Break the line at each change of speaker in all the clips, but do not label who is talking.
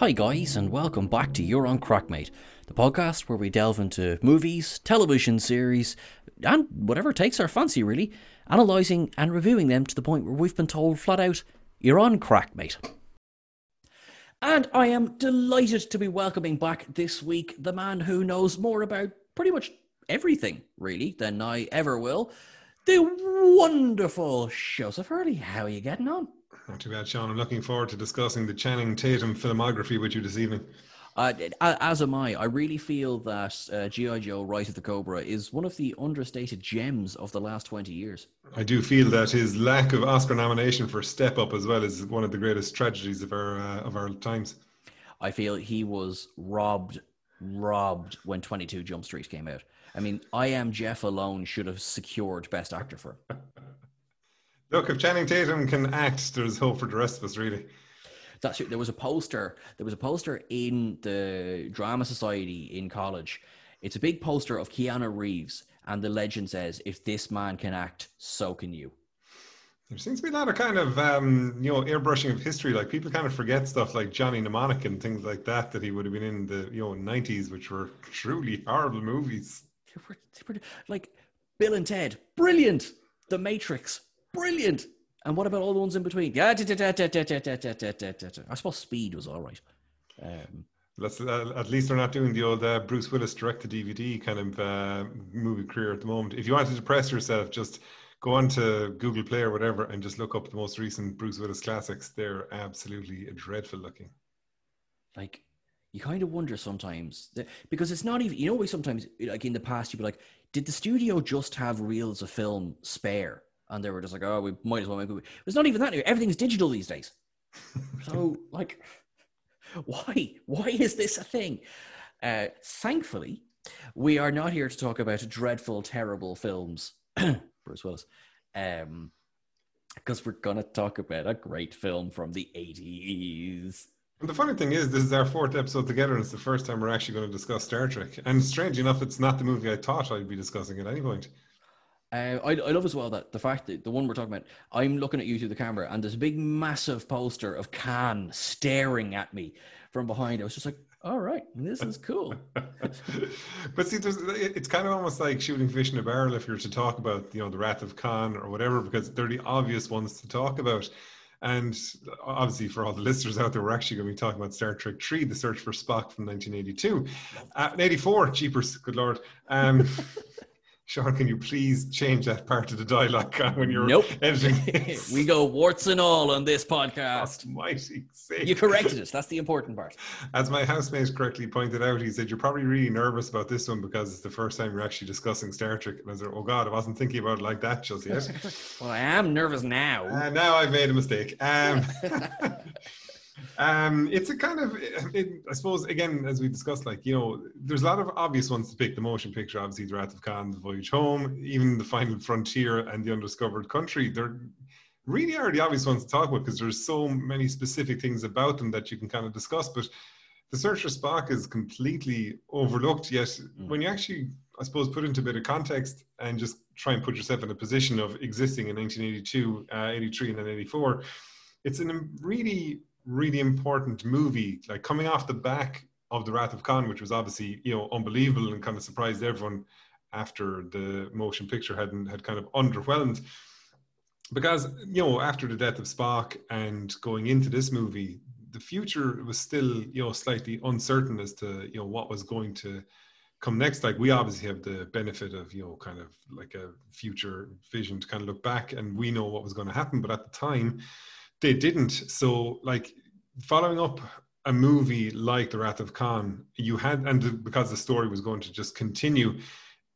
Hi, guys, and welcome back to You're on Crackmate, the podcast where we delve into movies, television series, and whatever takes our fancy, really, analysing and reviewing them to the point where we've been told flat out, You're on Crackmate. And I am delighted to be welcoming back this week the man who knows more about pretty much everything, really, than I ever will. The wonderful Seosamh Hurley. How are you getting on?
Not too bad, Sean. I'm looking forward to discussing the Channing Tatum filmography with you this evening.
Uh, as am I. I really feel that uh, G.I. Joe Rise of the Cobra is one of the understated gems of the last 20 years.
I do feel that his lack of Oscar nomination for Step Up as well is one of the greatest tragedies of our, uh, of our times.
I feel he was robbed, robbed when 22 Jump Street came out. I mean, I Am Jeff alone should have secured Best Actor for him.
Look, if Channing Tatum can act, there's hope for the rest of us, really.
That's there was a poster. There was a poster in the drama society in college. It's a big poster of Keanu Reeves, and the legend says, "If this man can act, so can you."
There seems to be a lot of kind of um, you know airbrushing of history. Like people kind of forget stuff like Johnny Mnemonic and things like that that he would have been in the you know nineties, which were truly horrible movies.
They were, they were like Bill and Ted, brilliant. The Matrix, brilliant. And what about all the ones in between? Yeah, I suppose Speed was all right. Um,
Let's, uh, at least they're not doing the old uh, Bruce Willis direct to DVD kind of uh, movie career at the moment. If you want to depress yourself, just go on to Google Play or whatever and just look up the most recent Bruce Willis classics. They're absolutely dreadful looking.
Like, you kind of wonder sometimes that, because it's not even, you know, we sometimes, like in the past, you'd be like, did the studio just have reels of film spare? And they were just like, "Oh, we might as well make it." It's not even that new. Everything's digital these days. so, like, why? Why is this a thing? Uh, thankfully, we are not here to talk about dreadful, terrible films, Bruce Willis, um, because we're gonna talk about a great film from the eighties.
And the funny thing is, this is our fourth episode together, and it's the first time we're actually going to discuss Star Trek. And strange enough, it's not the movie I thought I'd be discussing at any point.
Uh, I, I love as well that the fact that the one we're talking about, I'm looking at you through the camera, and there's a big, massive poster of Khan staring at me from behind. I was just like, all right, this is cool.
but see, it's kind of almost like shooting fish in a barrel if you're to talk about, you know, the Wrath of Khan or whatever, because they're the obvious ones to talk about. And obviously, for all the listeners out there, we're actually going to be talking about Star Trek 3, The Search for Spock from 1982. Uh, 84, Jeepers, good Lord. Um, Sean, can you please change that part of the dialogue when you're
nope.
editing?
we go warts and all on this podcast.
Mighty sake.
You corrected it. That's the important part.
As my housemate correctly pointed out, he said, You're probably really nervous about this one because it's the first time you're actually discussing Star Trek. And I said, Oh God, I wasn't thinking about it like that just yet.
well, I am nervous now.
Uh, now I've made a mistake. Um, um, it's a kind of, it, I suppose, again, as we discussed, like, you know, there's a lot of obvious ones to pick. The motion picture, obviously, The Wrath of Khan, The Voyage Home, even The Final Frontier and The Undiscovered Country. They're really are the obvious ones to talk about because there's so many specific things about them that you can kind of discuss. But The Search for Spock is completely overlooked. Yet, mm. when you actually, I suppose, put into a bit of context and just try and put yourself in a position of existing in 1982, uh, 83, and then 84, it's a really really important movie, like coming off the back of the Wrath of Khan, which was obviously you know unbelievable and kind of surprised everyone after the motion picture had had kind of underwhelmed. Because you know after the death of Spock and going into this movie, the future was still you know slightly uncertain as to you know what was going to come next like we obviously have the benefit of you know kind of like a future vision to kind of look back and we know what was going to happen but at the time they didn't. So, like, following up a movie like The Wrath of Khan, you had, and because the story was going to just continue,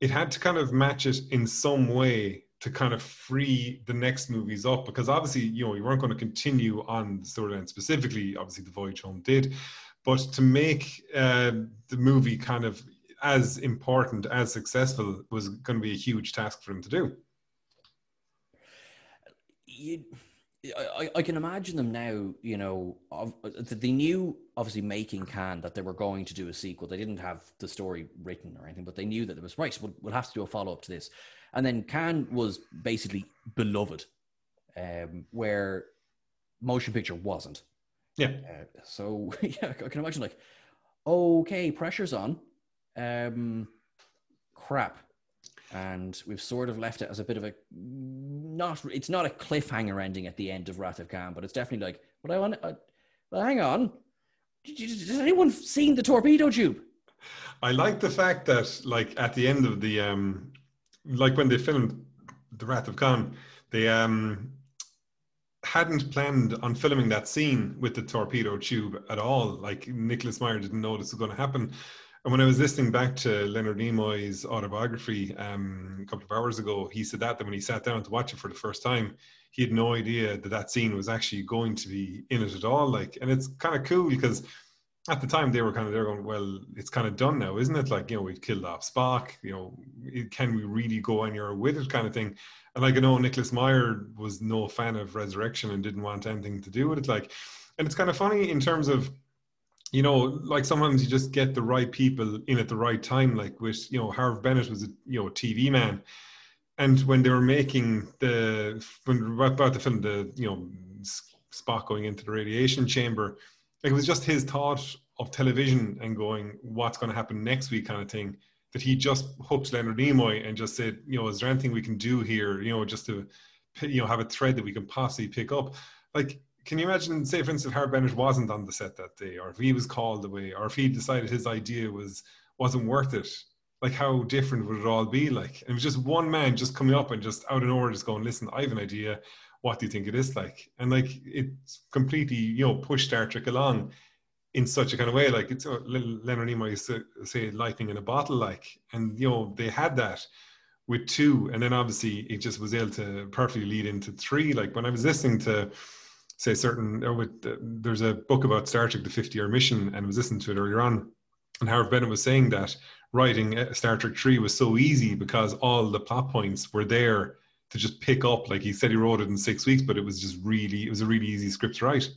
it had to kind of match it in some way to kind of free the next movies up because obviously you know you weren't going to continue on the storyline specifically obviously the voyage home did but to make uh, the movie kind of as important as successful was going to be a huge task for him to do
you I, I can imagine them now. You know, of, they knew obviously making Khan that they were going to do a sequel. They didn't have the story written or anything, but they knew that there was right. So we'll, we'll have to do a follow up to this. And then Khan was basically beloved, um, where motion picture wasn't.
Yeah.
Uh, so yeah, I can imagine like, okay, pressure's on. Um, crap and we've sort of left it as a bit of a not it's not a cliffhanger ending at the end of Wrath of Khan, but it's definitely like, but I want, uh, well, hang on, has anyone seen the torpedo tube?
I like the fact that, like, at the end of the, um, like when they filmed the Wrath of Khan, they um hadn't planned on filming that scene with the torpedo tube at all. Like Nicholas Meyer didn't know this was going to happen. And when I was listening back to Leonard Nimoy's autobiography um, a couple of hours ago, he said that, that when he sat down to watch it for the first time, he had no idea that that scene was actually going to be in it at all. Like, and it's kind of cool because at the time they were kind of there going, well, it's kind of done now, isn't it? Like, you know, we've killed off Spock. You know, can we really go anywhere with it, kind of thing. And like, I know Nicholas Meyer was no fan of Resurrection and didn't want anything to do with it. Like, and it's kind of funny in terms of you know, like sometimes you just get the right people in at the right time. Like with, you know, Harve Bennett was a you know TV man, and when they were making the when about the film, the you know Spock going into the radiation chamber, like it was just his thought of television and going, what's going to happen next week, kind of thing. That he just hooked Leonard Nimoy and just said, you know, is there anything we can do here, you know, just to, you know, have a thread that we can possibly pick up. Like can you imagine, say, for instance, Harve Bennett wasn't on the set that day, or if he was called away, or if he decided his idea was wasn't worth it? Like, how different would it all be? Like, it was just one man just coming up and just out of nowhere, just going, "Listen, I have an idea. What do you think it is like?" And like, it's completely, you know, pushed Star Trek along in such a kind of way. Like, it's uh, Leonard Nimoy used to say, "Lightning in a bottle," like, and you know, they had that with two, and then obviously it just was able to perfectly lead into three. Like when I was listening to say certain. Oh, there's a book about Star Trek: The 50 Year Mission, and I was listening to it earlier on, and Harve Bennett was saying that writing uh, Star Trek Three was so easy because all the plot points were there to just pick up. Like he said, he wrote it in six weeks, but it was just really, it was a really easy script to write.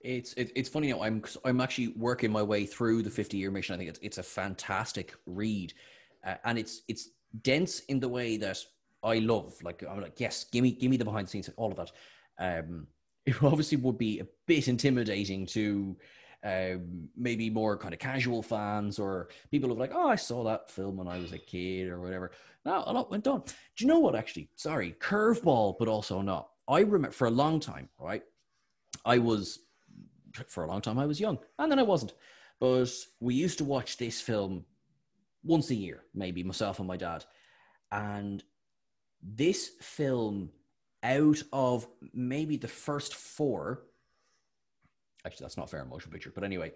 It's it, it's funny now. I'm I'm actually working my way through the 50 year mission. I think it's it's a fantastic read, uh, and it's it's dense in the way that I love. Like I'm like, yes, give me give me the behind the scenes, all of that. Um, it obviously would be a bit intimidating to um, maybe more kind of casual fans or people who are like, oh, I saw that film when I was a kid or whatever. Now a lot went on. Do you know what? Actually, sorry, curveball, but also not. I remember for a long time, right? I was for a long time I was young, and then I wasn't. But we used to watch this film once a year, maybe myself and my dad, and this film out of maybe the first four, actually, that's not fair motion picture, but anyway,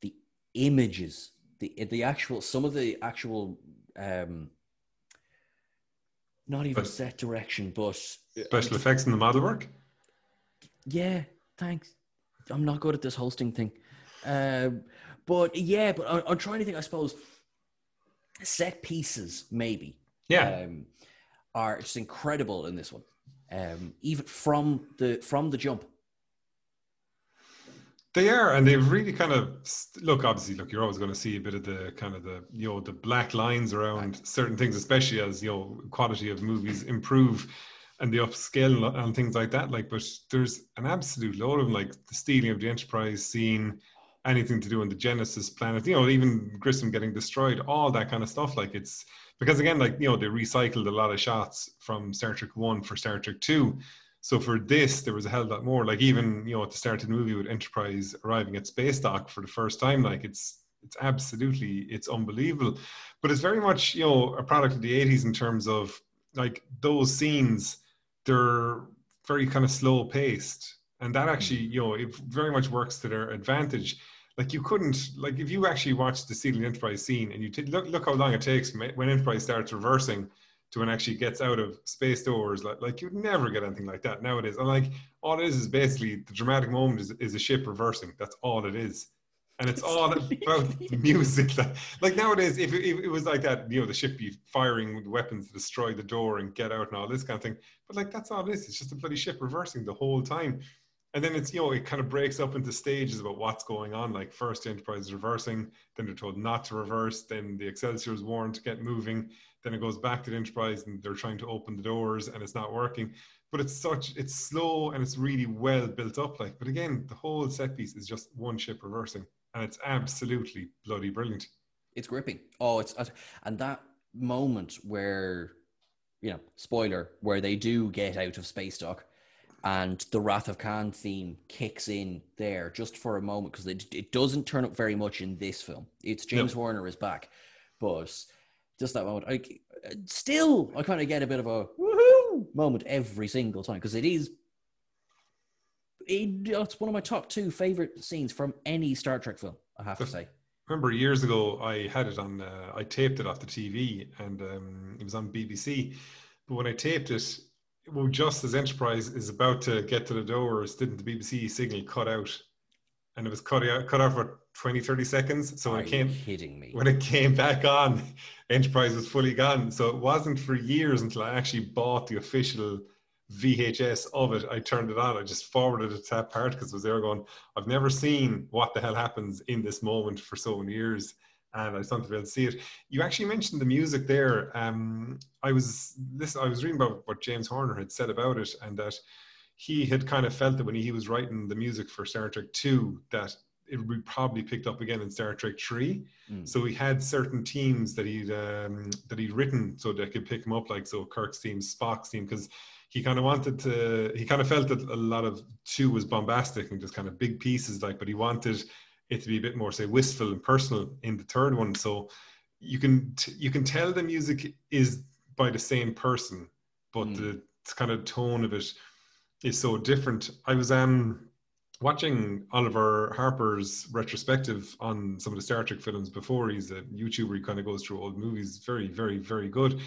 the images, the the actual, some of the actual, um, not even but, set direction, but
special effects in the model work.
Yeah, thanks. I'm not good at this hosting thing, um, but yeah, but I, I'm trying to think. I suppose set pieces maybe.
Yeah.
Um, are just incredible in this one um, even from the from the jump.
They are, and they've really kind of look. Obviously, look, you're always going to see a bit of the kind of the you know the black lines around right. certain things, especially as you know quality of movies improve and the upscale and things like that. Like, but there's an absolute load of them, like the stealing of the Enterprise scene, anything to do on the Genesis planet. You know, even Grissom getting destroyed, all that kind of stuff. Like, it's because again, like you know, they recycled a lot of shots from Star Trek One for Star Trek Two. So for this, there was a hell of a lot more. Like even you know, at the start of the movie with Enterprise arriving at space dock for the first time, like it's it's absolutely it's unbelievable. But it's very much you know a product of the '80s in terms of like those scenes. They're very kind of slow paced, and that hmm. actually you know it very much works to their advantage like you couldn't like if you actually watch the Stealing Enterprise scene and you t- look look how long it takes when Enterprise starts reversing to when actually gets out of space doors like like you'd never get anything like that nowadays and like all it is is basically the dramatic moment is, is a ship reversing that's all it is and it's all about the music. That, like nowadays, if it, if it was like that, you know, the ship be firing weapons to destroy the door and get out and all this kind of thing. But like that's all it is. It's just a bloody ship reversing the whole time. And then it's you know it kind of breaks up into stages about what's going on. Like first, the Enterprise is reversing, then they're told not to reverse. Then the Excelsior is warned to get moving. Then it goes back to the Enterprise, and they're trying to open the doors, and it's not working. But it's such it's slow and it's really well built up. Like, but again, the whole set piece is just one ship reversing and it's absolutely bloody brilliant.
It's gripping. Oh, it's and that moment where, you know, spoiler, where they do get out of space dock, and the Wrath of Khan theme kicks in there just for a moment because it, it doesn't turn up very much in this film. It's James no. Horner is back, but just that moment, I still I kind of get a bit of a woohoo moment every single time because it is it, it's one of my top two favorite scenes from any Star Trek film. I have to say.
Remember years ago, I had it on. Uh, I taped it off the TV, and um, it was on BBC. But when I taped it, well, just as Enterprise is about to get to the doors, didn't the BBC signal cut out? And it was cut out, cut out for 20, 30 seconds. So
Are
when it came,
kidding me?
When it came back on, Enterprise was fully gone. So it wasn't for years until I actually bought the official VHS of it. I turned it on. I just forwarded it to that part because I was there going, I've never seen what the hell happens in this moment for so many years. And I just wanted to be able to see it. You actually mentioned the music there. Um, I was this. I was reading about what James Horner had said about it, and that he had kind of felt that when he was writing the music for Star Trek Two, that it would be probably picked up again in Star Trek Three. Mm. So he had certain teams that he'd um, that he'd written so they could pick them up, like so Kirk's team, Spock's team, because he kind of wanted to he kind of felt that a lot of two was bombastic and just kind of big pieces like but he wanted it to be a bit more say wistful and personal in the third one. So you can you can tell the music is by the same person but mm. the kind of tone of it is so different. I was um watching oliver harper's retrospective on some of the star trek films before. He's a youtuber he kind of goes through old movies. Very very very good.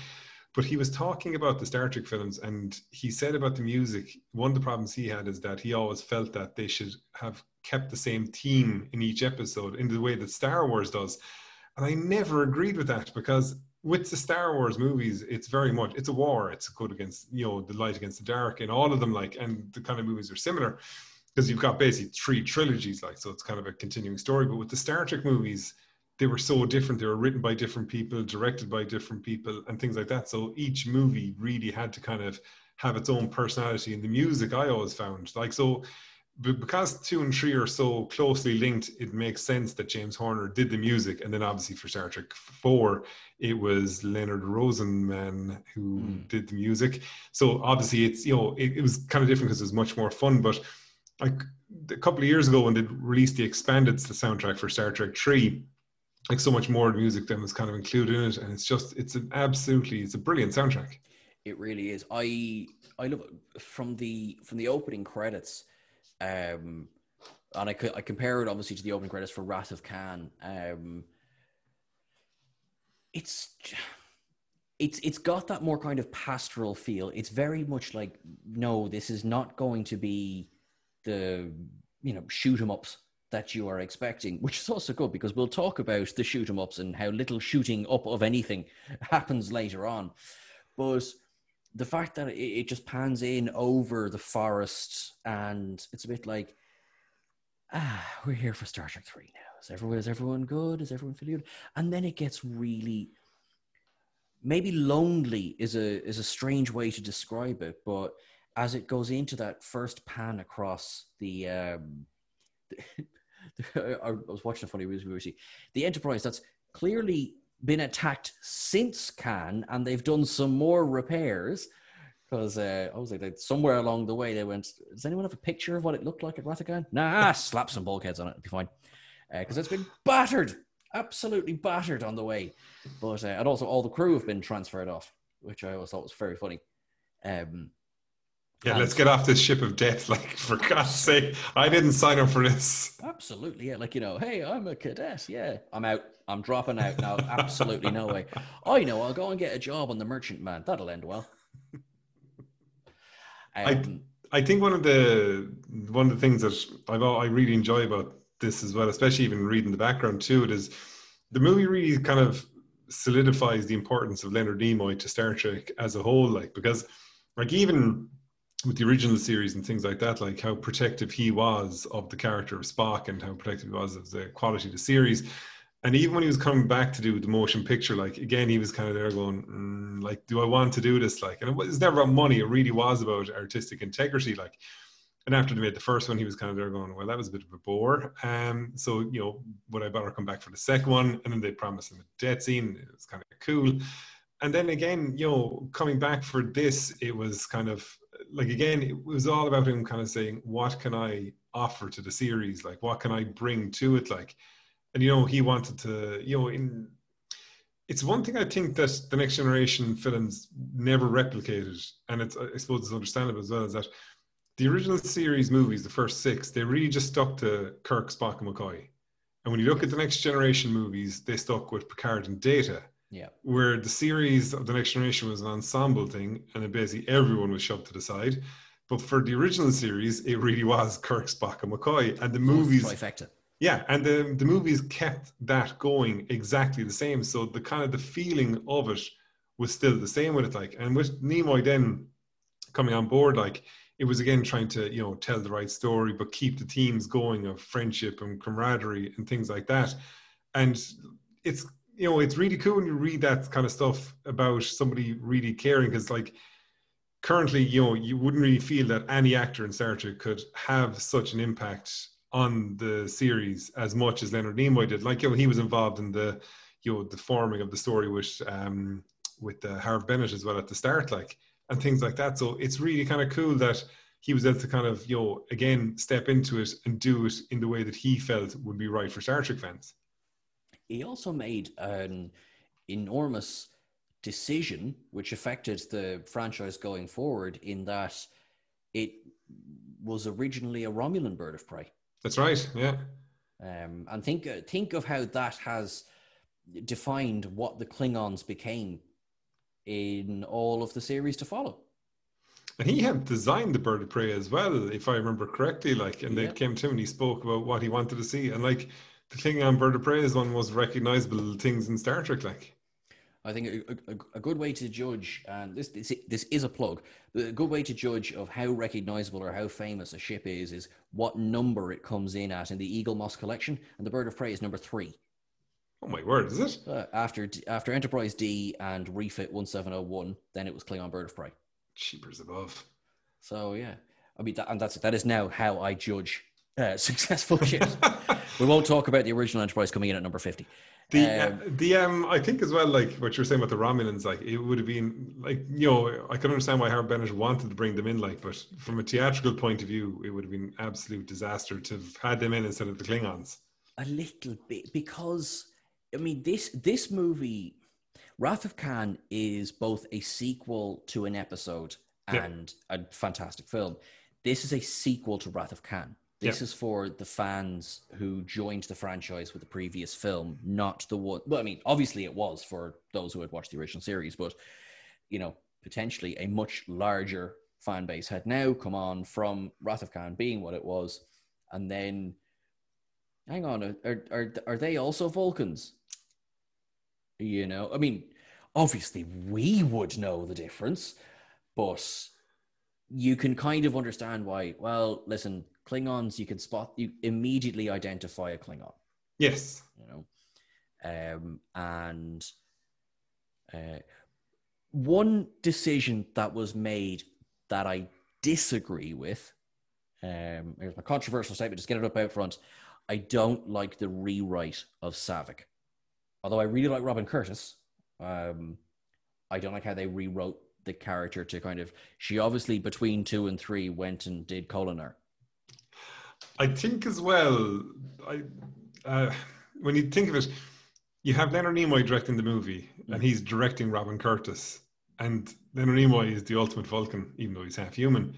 But he was talking about the Star Trek films, and he said about the music. One of the problems he had is that he always felt that they should have kept the same theme in each episode in the way that Star Wars does. And I never agreed with that because with the Star Wars movies, it's very much it's a war. It's a good against you know the light against the dark, and all of them like, and the kind of movies are similar because you've got basically three trilogies, like so it's kind of a continuing story. But with the Star Trek movies, they were so different. They were written by different people, directed by different people, and things like that. So each movie really had to kind of have its own personality. And the music I always found like so because two and three are so closely linked, it makes sense that James Horner did the music, and then obviously for Star Trek Four, it was Leonard Rosenman who mm. did the music. So obviously, it's you know it, it was kind of different because it was much more fun. But like a couple of years ago, when they released the expanded the soundtrack for Star Trek Three, like so much more music than was kind of included in it and it's just it's an absolutely it's a brilliant soundtrack
it really is i i love it from the from the opening credits um and I, I compare it obviously to the opening credits for Wrath of Khan. Um, it's it's it's got that more kind of pastoral feel. It's very much like no, this is not going to be the you know shoot 'em ups that you are expecting, which is also good because we'll talk about the shoot 'em ups and how little shooting up of anything happens later on. But the fact that it, it just pans in over the forest and it's a bit like, ah, we're here for Star Trek 3 now. Is everyone, is everyone good? Is everyone feeling good? And then it gets really, maybe lonely is a, is a strange way to describe it, but as it goes into that first pan across the, um, I was watching a funny movie. The Enterprise that's clearly been attacked since Khan, and they've done some more repairs. Because uh, I was like, somewhere along the way, they went, Does anyone have a picture of what it looked like at Khan? Nah, slap some bulkheads on it, it'll be fine. Because uh, it's been battered, absolutely battered on the way. But uh, and also all the crew have been transferred off, which I always thought was very funny. Um,
yeah, and let's get off this ship of death. Like, for God's sake, I didn't sign up for this.
Absolutely. Yeah. Like, you know, hey, I'm a cadet. Yeah. I'm out. I'm dropping out now. Absolutely no way. I know. I'll go and get a job on the Merchantman. That'll end well.
Um, I, I think one of the one of the things that I've, I really enjoy about this as well, especially even reading the background to it, is the movie really kind of solidifies the importance of Leonard Nimoy to Star Trek as a whole. Like because, like even with the original series and things like that, like how protective he was of the character of Spock and how protective he was of the quality of the series. And even when he was coming back to do the motion picture, like again, he was kind of there going, mm, like, do I want to do this? Like, and it was never about money. It really was about artistic integrity. Like, and after they made the first one, he was kind of there going, well, that was a bit of a bore. Um, so, you know, would I better come back for the second one? And then they promised him a death scene. It was kind of cool. And then again, you know, coming back for this, it was kind of like, again, it was all about him kind of saying, what can I offer to the series? Like, what can I bring to it? Like, and, you know, he wanted to, you know, in, it's one thing I think that the next generation films never replicated, and it's I suppose it's understandable as well, is that the original series movies, the first six, they really just stuck to Kirk, Spock, and McCoy. And when you look at the next generation movies, they stuck with Picard and Data.
Yeah.
Where the series of the next generation was an ensemble thing, and basically everyone was shoved to the side. But for the original series, it really was Kirk, Spock, and McCoy. And the movies.
Trifecta.
Yeah, and the the movies kept that going exactly the same. So the kind of the feeling of it was still the same with it, like, and with Nimoy then coming on board, like it was again trying to you know tell the right story but keep the teams going of friendship and camaraderie and things like that and it's you know it's really cool when you read that kind of stuff about somebody really caring because like currently you know you wouldn't really feel that any actor in Star Trek could have such an impact on the series as much as Leonard Nimoy did like you know he was involved in the you know the forming of the story with um with uh, Harve Bennett as well at the start like and things like that. So it's really kind of cool that he was able to kind of, you know, again, step into it and do it in the way that he felt would be right for Star Trek fans.
He also made an enormous decision which affected the franchise going forward in that it was originally a Romulan bird of prey.
That's right. Yeah.
Um, and think think of how that has defined what the Klingons became in all of the series to follow.
And he had designed the bird of prey as well, if I remember correctly. Like, and yeah. they came to him and he spoke about what he wanted to see. And like, the Klingon bird of prey is one of the most recognizable things in Star Trek. Like,
I think a, a, a, good way to judge, and this, this this is a plug, a good way to judge of how recognizable or how famous a ship is is what number it comes in at in the Eaglemoss collection, and the Bird of Prey is number three.
Oh my word, is it?
Uh, after after Enterprise D and Refit 1701, then it was Klingon Bird of Prey.
Cheapers above.
So yeah, I mean, that, and that's that is now how I judge uh, successful ships. we won't talk about the original Enterprise coming in at number 50.
The um, uh, the um I think as well like what you're saying about the Romulans like it would have been like you know I can understand why Harve Bennett wanted to bring them in like but from a theatrical point of view it would have been absolute disaster to have had them in instead of the Klingons.
A little bit because I mean, this this movie, Wrath of Khan, is both a sequel to an episode and yeah. a fantastic film. This is a sequel to Wrath of Khan. This yeah. is for the fans who joined the franchise with the previous film, not the one. Well, I mean, obviously it was for those who had watched the original series, but you know, potentially a much larger fan base had now come on from Wrath of Khan being what it was, and then hang on, are are are they also Vulcans? You know, I mean, obviously we would know the difference, but you can kind of understand why. Well, listen, Klingons, you can spot, you immediately identify a Klingon.
Yes.
You know, um, and uh, one decision that was made that I disagree with. Um, here's my controversial statement. Just get it up out front. I don't like the rewrite of Saavik although I really like Robin Curtis, um, I don't like how they rewrote the character to kind of. She obviously between two and three went and did Kolinahr.
I think as well. I uh, when you think of it, you have Leonard Nimoy directing the movie, mm. and he's directing Robin Curtis, and Leonard Nimoy is the ultimate Vulcan, even though he's half human.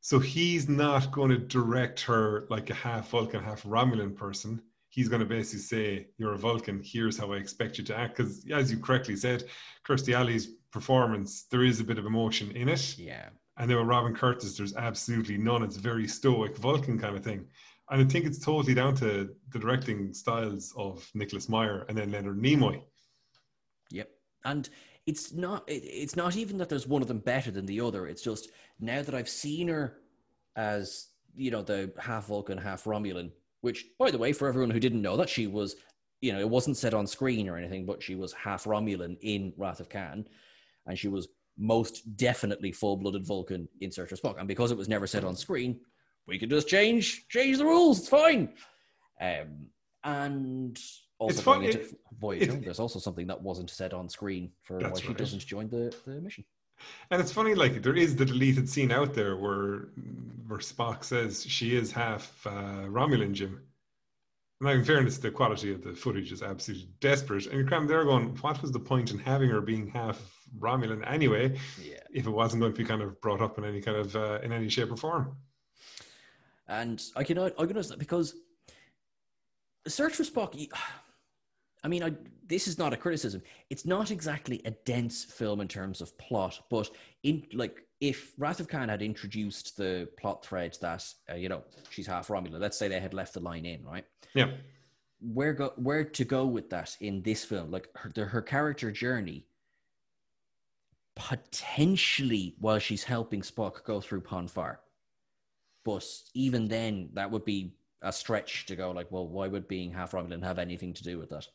So he's not going to direct her like a half Vulcan, half Romulan person he's going to basically say, You're a Vulcan, here's how I expect you to act. Because, as you correctly said, Kirstie Alley's performance, there is a bit of emotion in it.
Yeah.
And then with Robin Curtis, there's absolutely none. It's very stoic Vulcan kind of thing. And I think it's totally down to the directing styles of Nicholas Meyer and then Leonard Nimoy.
Yep. And it's not it's not even that there's one of them better than the other. It's just now that I've seen her as, you know, the half Vulcan, half Romulan, which by the way, for everyone who didn't know that she was, you know, it wasn't said on screen or anything, but she was half Romulan in Wrath of Khan. And she was most definitely full-blooded Vulcan in Search for Spock. And because it was never said on screen, we could just change change the rules. It's fine. Um, and also
It's
going into Voyager,
it-
there's also something that wasn't said on screen for why she
right.
doesn't join the, the mission.
And it's funny, like there is the deleted scene out there where where Spock says she is half uh, Romulan, Jim. Now, in fairness, the quality of the footage is absolutely desperate. And you're kind there going, what was the point in having her being half Romulan anyway,
Yeah.
if it wasn't going to be kind of brought up in any kind of uh, in any shape or form?
And I can I can understand because Search for Spock. I mean, I, this is not a criticism. It's not exactly a dense film in terms of plot, but in like if Wrath of Khan had introduced the plot thread that uh, you know she's half Romulan, let's say they had left the line in, right?
Yeah.
Where go where to go with that in this film? Like her the, her character journey, potentially while she's helping Spock go through Pon farr. But even then, that would be a stretch to go like, well, why would being half Romulan have anything to do with that?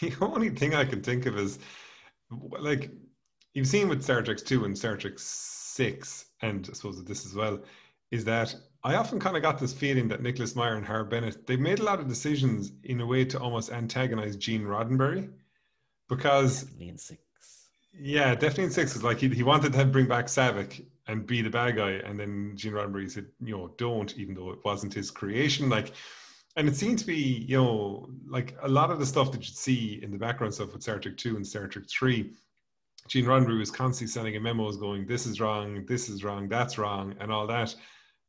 The only thing I can think of is like you've seen with Star Trek 2 and Star Trek 6, and I suppose this as well, is that I often kind of got this feeling that Nicholas Meyer and Harve Bennett, they've made a lot of decisions in a way to almost antagonize Gene Roddenberry. Because,
Definitely in six.
Yeah, definitely in 6 is like he, he wanted to bring back Saavik and be the bad guy. And then Gene Roddenberry said, you know, don't, even though it wasn't his creation. Like, and it seemed to be, you know, like a lot of the stuff that you'd see in the background stuff with Star Trek 2 and Star Trek 3, Gene Roddenberry was constantly sending him memos going, this is wrong, this is wrong, that's wrong, and all that.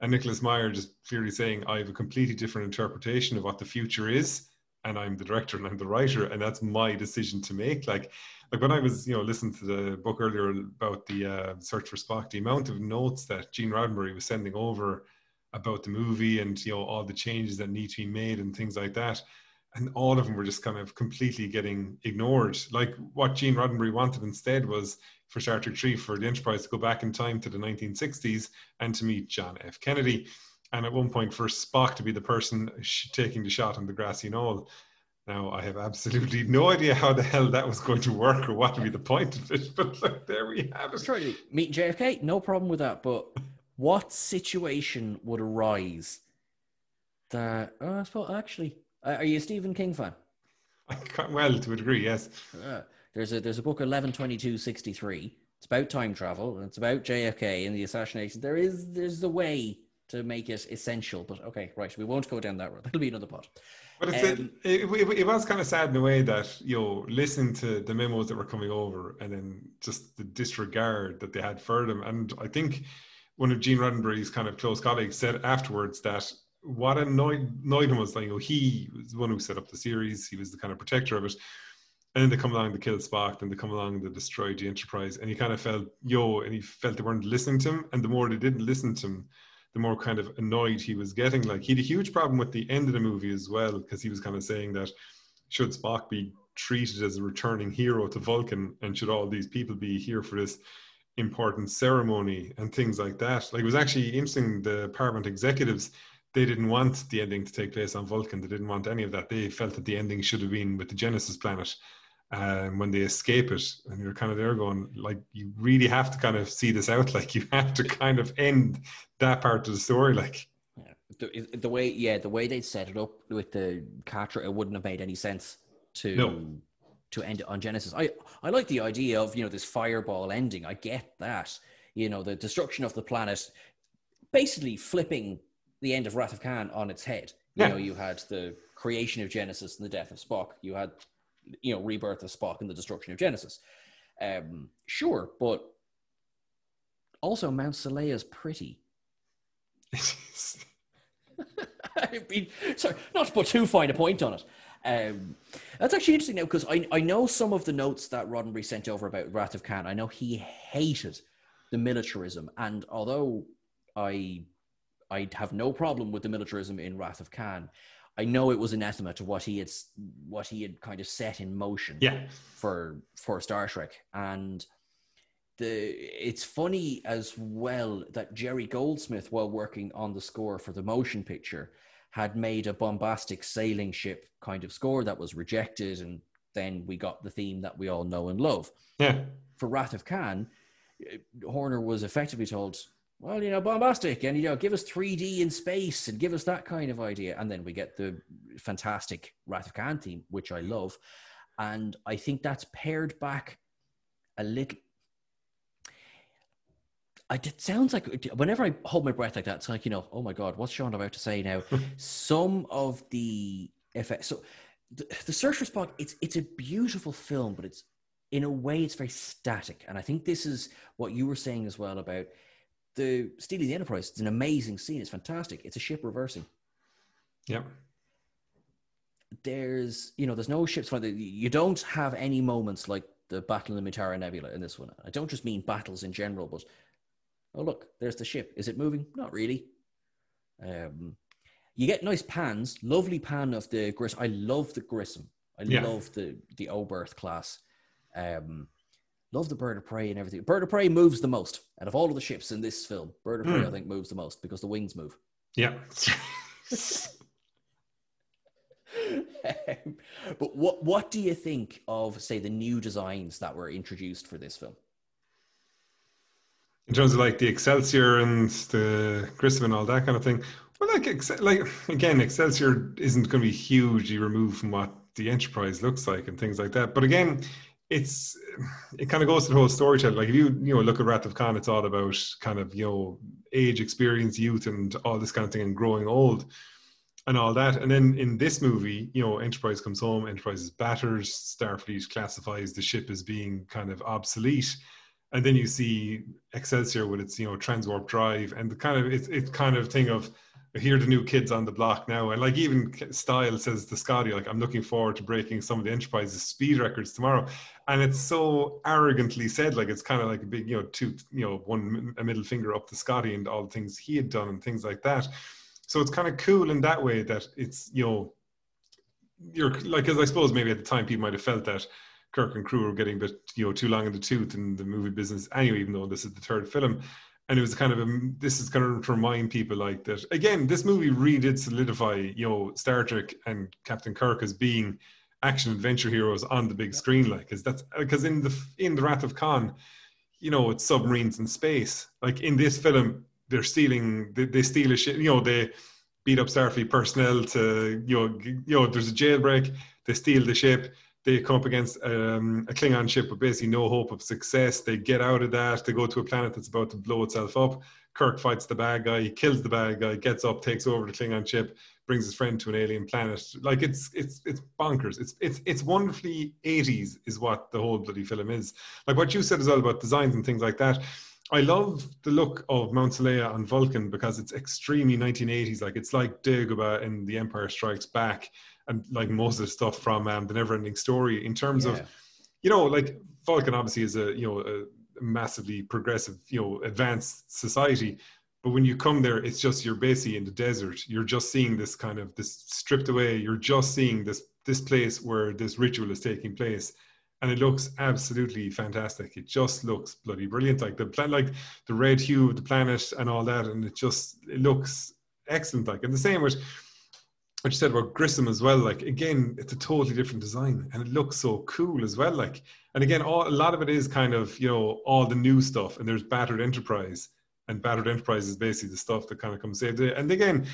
And Nicholas Meyer just clearly saying, I have a completely different interpretation of what the future is, and I'm the director and I'm the writer, and that's my decision to make. Like, like when I was, you know, listening to the book earlier about the uh, Search for Spock, the amount of notes that Gene Roddenberry was sending over about the movie and you know all the changes that need to be made and things like that and all of them were just kind of completely getting ignored. Like what gene roddenberry wanted instead was for star trek 3 for the enterprise to go back in time to the 1960s and to meet john f. Kennedy and at one point for spock to be the person sh- taking the shot on the grassy knoll now i have absolutely no idea how the hell that was going to work or what would be the point of it but look there we have it
Try meet JFK, no problem with that. But what situation would arise that? Oh, I suppose actually, uh, are you a Stephen King fan?
I well to a degree yes
Uh, there's a there's a book eleven twenty two sixty three. It's about time travel. And it's about JFK and the assassination. There is there's a way to make it essential, but okay, right. We won't go down that road. That'll be another pot.
But it's,
Um,
it, it, it was kind of sad in a way that, you know, listening to the memos that were coming over and then just the disregard that they had for them. And I think one of Gene Roddenberry's kind of close colleagues said afterwards that what annoyed, annoyed him was like, you know, he was the one who set up the series, he was the kind of protector of it. And then they come along to kill Spock, then they come along to destroy the Enterprise. And he kind of felt, yo, and he felt they weren't listening to him. And the more they didn't listen to him, the more kind of annoyed he was getting. Like he had a huge problem with the end of the movie as well, because he was kind of saying that should Spock be treated as a returning hero to Vulcan, and should all these people be here for this important ceremony and things like that? Like it was actually interesting. The Paramount executives they didn't want the ending to take place on Vulcan. They didn't want any of that. They felt that the ending should have been with the Genesis planet. Um, when they escape it, and you're kind of there going, like, you really have to kind of see this out. Like, you have to kind of end that part of the story. Like,
Yeah. The, the way, yeah, the way they set it up with the Katra, it wouldn't have made any sense to
No.
to end it on Genesis. I I like the idea of you know this fireball ending. I get that. You know the destruction of the planet, basically flipping the end of Wrath of Khan on its head. You
Yeah.
know, you had the creation of Genesis and the death of Spock. You had you know rebirth of Spock and the destruction of Genesis. Um, sure, but also Mount Seleya's pretty. I mean, sorry, not to put too fine a point on it. Um, that's actually interesting now because I, I know some of the notes that Roddenberry sent over about Wrath of Khan. I know he hated the militarism, and although I I'd have no problem with the militarism in Wrath of Khan. I know it was anathema to what he had what he had kind of set in motion
Yeah.
for for Star Trek, and the it's funny as well that Jerry Goldsmith, while working on the score for the motion picture, had made a bombastic sailing ship kind of score that was rejected, and then we got the theme that we all know and love.
Yeah.
For Wrath of Khan, eh, Horner was effectively told, well, you know, bombastic, and you know, give us 3D in space and give us that kind of idea, and then we get the fantastic Wrath of Khan theme, which I love, and I think that's pared back a little. I, it sounds like whenever I hold my breath like that, it's like you know, oh my god, what's Sean about to say now? Some of the effects. So the, the Search for Spock, it's it's a beautiful film, but it's in a way it's very static, and I think this is what you were saying as well about the Stealing the Enterprise. It's an amazing scene. It's fantastic. It's a ship reversing.
Yeah.
There's you know, there's no ships. You don't have any moments like the battle in the Mutara Nebula in this one. I don't just mean battles in general, but oh look, there's the ship. Is it moving? Not really. Um, you get nice pans, lovely pan of the Grissom. I love the Grissom. I
Yeah.
love the the Oberth class. Um, love the Bird of Prey and everything. Bird of Prey moves the most out of all of the ships in this film. Bird of Prey,
Hmm.
I think, moves the most because the wings move.
Yeah.
Um, but what what do you think of say the new designs that were introduced for this film?
in terms of like the Excelsior and the Grissom and all that kind of thing. Well, like, like again, Excelsior isn't going to be hugely removed from what the Enterprise looks like and things like that. But again, it's it kind of goes to the whole storytelling. Like if you you know look at Wrath of Khan, it's all about kind of you know age, experience, youth, and all this kind of thing, and growing old. And all that, and then in this movie, you know, Enterprise comes home, Enterprise is battered, Starfleet classifies the ship as being kind of obsolete, and then you see Excelsior with its you know transwarp drive and the kind of it's it's kind of thing of here the new kids on the block now. And like even Styles says to Scotty like I'm looking forward to breaking some of the Enterprise's speed records tomorrow. And it's so arrogantly said like it's kind of like a big you know two you know one a middle finger up to Scotty and all the things he had done and things like that. So it's kind of cool in that way that it's you know you're like as I suppose maybe at the time people might have felt that Kirk and crew were getting a bit, you know, too long in the tooth in the movie business anyway, even though this is the third film. And it was kind of a, this is kind of to remind people like that. Again, this movie really did solidify, you know, Star Trek and Captain Kirk as being action adventure heroes on the big screen, like, because that's because in the in the Wrath of Khan, you know, it's submarines in space. Like in this film, they're stealing, they, they steal a ship, you know, they beat up Starfleet personnel to, you know, you know, there's a jailbreak, they steal the ship they come up against um, a Klingon ship with basically no hope of success. They get out of that. They go to a planet that's about to blow itself up. Kirk fights the bad guy, he kills the bad guy, gets up, takes over the Klingon ship, brings his friend to an alien planet. Like it's it's it's bonkers. It's it's it's wonderfully 80s is what the whole bloody film is. Like what you said as well about designs and things like that. I love the look of Mount Seleya on Vulcan because it's extremely 1980s. Like it's like Dagobah in The Empire Strikes Back and like most of the stuff from um, the Neverending Story in terms
Yeah.
of, you know, like Vulcan obviously is a you know a massively progressive you know advanced society, but when you come there, it's just you're basically in the desert. You're just seeing this kind of this stripped away. You're just seeing this this place where this ritual is taking place. And it looks absolutely fantastic. It just looks bloody brilliant. Like the plan, like the red hue of the planet and all that, and it just it looks excellent. Like and the same with what you said about Grissom as well. Like again, it's a totally different design, and it looks so cool as well. Like and again, all, a lot of it is kind of you know all the new stuff, and there's Battered Enterprise, and Battered Enterprise is basically the stuff that kind of comes save the. And again,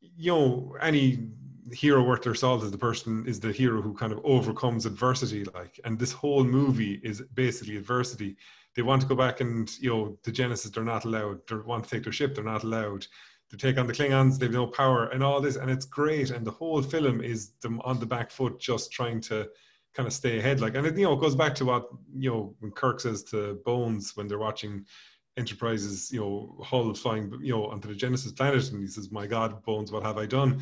you know, any hero worth their salt is the person is the hero who kind of overcomes adversity. Like, and this whole movie is basically adversity. They want to go back and you know the Genesis, they're not allowed. They want to take their ship, they're not allowed to take on the Klingons. They've no power and all this, and it's great. And the whole film is them on the back foot, just trying to kind of stay ahead. Like, and it, you know, it goes back to what you know when Kirk says to Bones when they're watching Enterprise's, you know, hull flying, you know, onto the Genesis planet, and he says, "My God, Bones, what have I done?"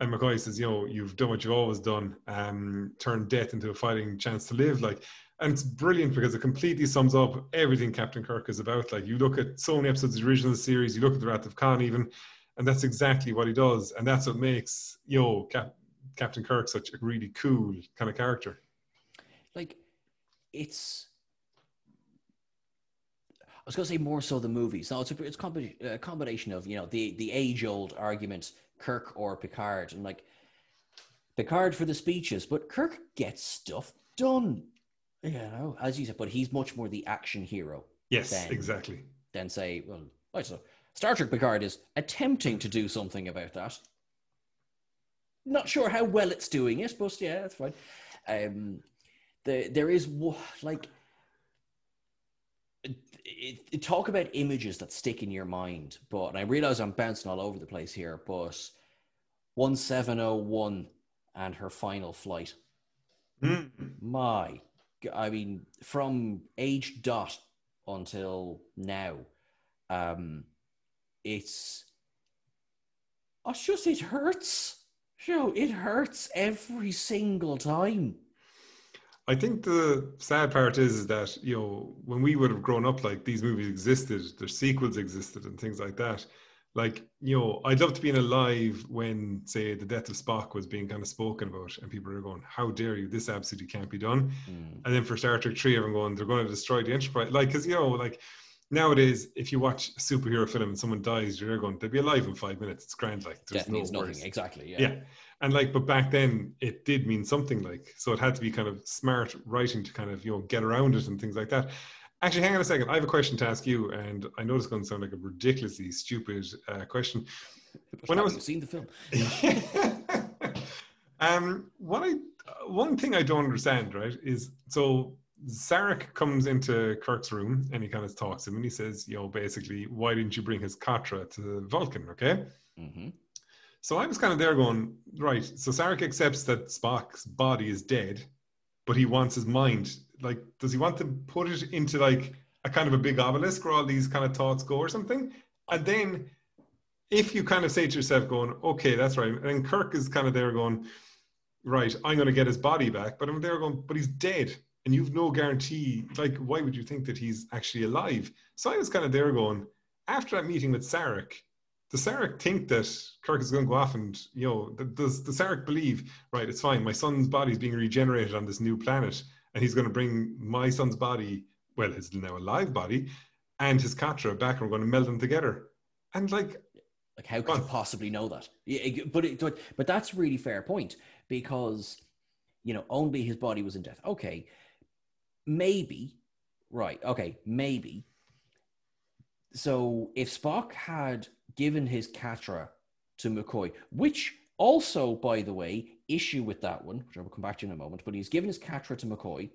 and McCoy says, you know, you've done what you've always done, um, turned death into a fighting chance to live. Like, and it's brilliant because it completely sums up everything Captain Kirk is about. Like, you look at so many episodes of the original series, you look at the Wrath of Khan, even, and that's exactly what he does, and that's what makes yo Cap- Captain Kirk such a really cool kind of character.
Like, it's. I was going to say more so the movies. No, it's a, it's a uh, combination of you know the the age old argument Kirk or Picard, and like Picard for the speeches, but Kirk gets stuff done. Know, as you said, but he's much more the action hero.
Yes, than, exactly.
Than say, well, right, so Star Trek Picard is attempting to do something about that. Not sure how well it's doing it, but yeah, that's fine. Um, the, there is like it, it, talk about images that stick in your mind, but I realize I'm bouncing all over the place here. But 1701 and her final flight. Mm. My, I mean, from age dot until now, um, it's, it's just, it hurts. You know, it hurts every single time.
I think the sad part is that you know when we would have grown up, like these movies existed, their sequels existed, and things like that. Like you know, I'd love to be in alive when, say, the death of Spock was being kind of spoken about, and people are going, "How dare you? This absolutely can't be done." Mm. And then for Star Trek Three, everyone going, "They're going to destroy the Enterprise," like because you know, like nowadays, if you watch a superhero film and someone dies, you're going, they'll be alive in five minutes. It's grand. Like
there's Death no means nothing. Exactly. Yeah.
Yeah and like but back then it did mean something like so it had to be kind of smart writing to kind of you know get around it and things like that actually hang on a second i have a question to ask you and i know it's going to sound like a ridiculously stupid uh, question
when i was seen the film
um what i one thing i don't understand right is so Sarek comes into Kirk's room and he kind of talks to him and he says, you know, basically, why didn't you bring his Katra to the Vulcan? Okay. Mm-hmm. So I was kind of there going, right. So Sarek accepts that Spock's body is dead, but he wants his mind. Like, does he want to put it into like a kind of a big obelisk where all these kind of thoughts go or something? And then if you kind of say to yourself, going, okay, that's right. And Kirk is kind of there going, right, I'm going to get his body back. But I'm there going, but he's dead. And you've no guarantee. Like, why would you think that he's actually alive? So I was kind of there going, after that meeting with Sarek, does Sarek think that Kirk is going to go off and, you know, does, does Sarek believe, right, it's fine, my son's body is being regenerated on this new planet, and he's going to bring my son's body, well, his now alive body, and his Katra back, and we're going to meld them together. And like,
like how could you possibly know that? Yeah, but it, but but that's really fair point because you know only his body was in death. Okay, maybe, right? Okay, maybe. So if Spock had given his Katra to McCoy, which also, by the way, issue with that one, which I will come back to in a moment, but he's given his Katra to McCoy,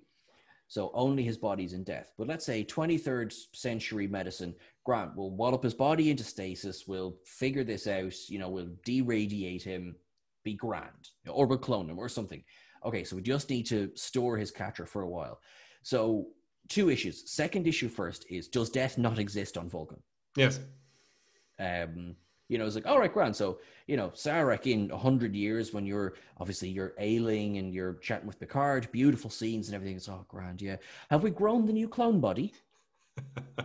so only his body's in death. But let's say 23rd century medicine, Grant will wallop his body into stasis, we'll figure this out, you know, we'll deradiate him, be grand, or we'll clone him or something. Okay, so we just need to store his Katra for a while. So, two issues. Second issue first is Does death not exist on Vulcan?
Yes.
Um, you know, it's like, all right, grand. So, you know, Sarek in a hundred years when you're obviously you're ailing and you're chatting with Picard, beautiful scenes and everything. It's all oh, grand, yeah. Have we grown the new clone body?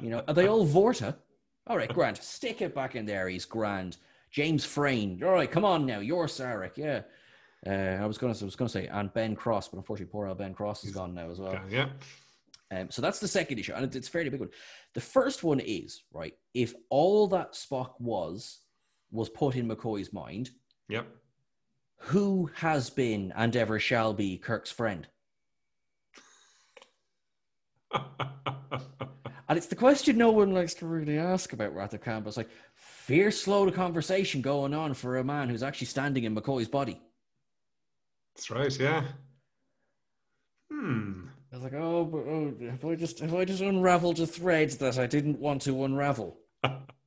you know, are they all Vorta? All right, grand. Stick it back in there. He's grand. James Frain. All right, come on now. You're Sarek, yeah. Uh, I was gonna, I was gonna say, and Ben Cross, but unfortunately, poor old Ben Cross is gone now as well.
Yeah.
Um, so that's the second issue, and it's a fairly big one. The first one is right. If all that Spock was was put in McCoy's mind,
yep.
Who has been and ever shall be Kirk's friend? and it's the question no one likes to really ask about Wrath of Khan, but it's like fierce slow to conversation going on for a man who's actually standing in McCoy's body.
That's right, yeah. Hmm.
I was like, oh, but, oh, have I just have I just unraveled a thread that I didn't want to unravel?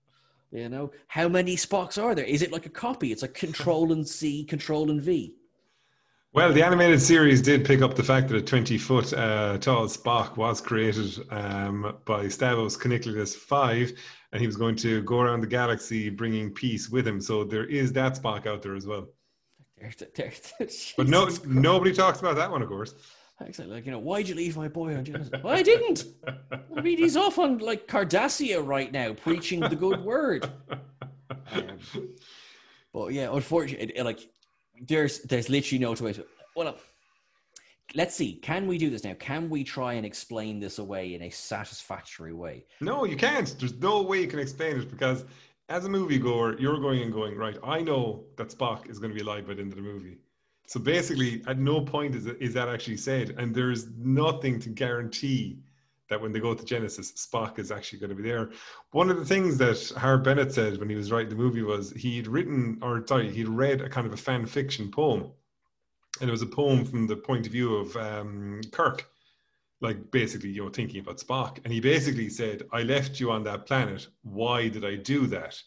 you know, how many Spocks are there? Is it like a copy? It's like Control and C, Control and V.
Well, the animated series did pick up the fact that a 20 foot uh, tall Spock was created um, by Stavros Keniclius 5, and he was going to go around the galaxy bringing peace with him. So there is that Spock out there as well. But no,
Christ.
nobody talks about that one, of course.
Exactly. Like, you know, why'd you leave my boy on Genesis? well, I didn't. I mean, he's off on like Cardassia right now, preaching the good word. Um, but yeah, unfortunately, like, there's there's literally no two ways. Well, let's see. Can we do this now? Can we try and explain this away in a satisfactory way?
No, you can't. There's no way you can explain it because as a moviegoer, you're going and going, right, I know that Spock is going to be alive by the end of the movie. So basically, at no point is, is that actually said. And there's nothing to guarantee that when they go to Genesis, Spock is actually going to be there. One of the things that Harve Bennett said when he was writing the movie was he'd written, or sorry, he'd read a kind of a fan fiction poem. And it was a poem from the point of view of um, Kirk like basically you know thinking about spock and he basically said i left you on that planet why did i do that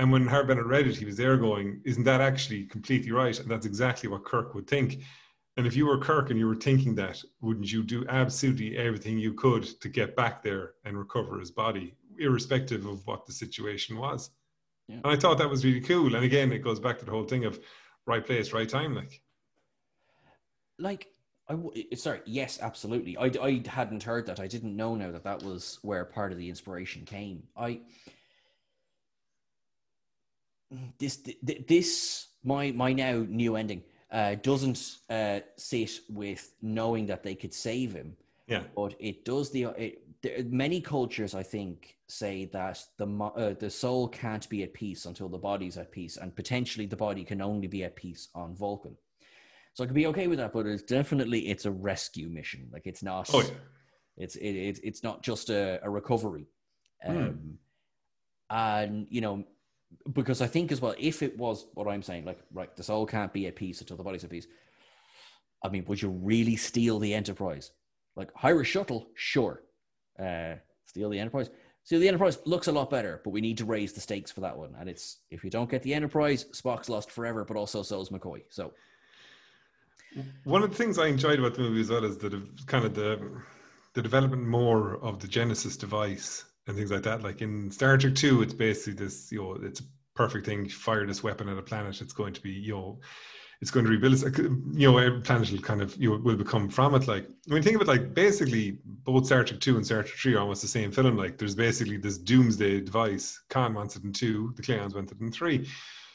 and when Harve Bennett read it he was there going isn't that actually completely right and that's exactly what kirk would think and if you were kirk and you were thinking that wouldn't you do absolutely everything you could to get back there and recover his body irrespective of what the situation was
Yeah.
and i thought that was really cool and again it goes back to the whole thing of right place right time like
Like, I w- sorry, yes, absolutely. I, I hadn't heard that. I didn't know now that that was where part of the inspiration came. I this this my my now new ending uh, doesn't uh, sit with knowing that they could save him,
yeah
but it does the it, there, many cultures I think say that the uh, the soul can't be at peace until the body's at peace, and potentially the body can only be at peace on Vulcan. So I could be okay with that, but it's definitely it's a rescue mission. Like it's not.
oh yeah
It's it, it it's not just a, a recovery, um,
Hmm.
and you know, because I think as well, if it was what I'm saying, like right, the soul can't be a piece until the body's at peace. I mean, would you really steal the Enterprise? Like hire a shuttle, sure. Uh, steal the Enterprise. Steal the Enterprise looks a lot better, but we need to raise the stakes for that one. And it's if you don't get the Enterprise, Spock's lost forever, but also so is McCoy. So
One of the things I enjoyed about the movie as well is the kind of the the development more of the Genesis device and things like that. Like in Star Trek Two, it's basically this you know it's a perfect thing. Fire this weapon at a planet, it's going to be you know it's going to rebuild. It's, you know, every planet will kind of you know, will become from it. Like I mean, think of it, like basically both Star Trek Two and Star Trek Three are almost the same film. Like there's basically this doomsday device. Khan wants it in two, the Klingons want it in three.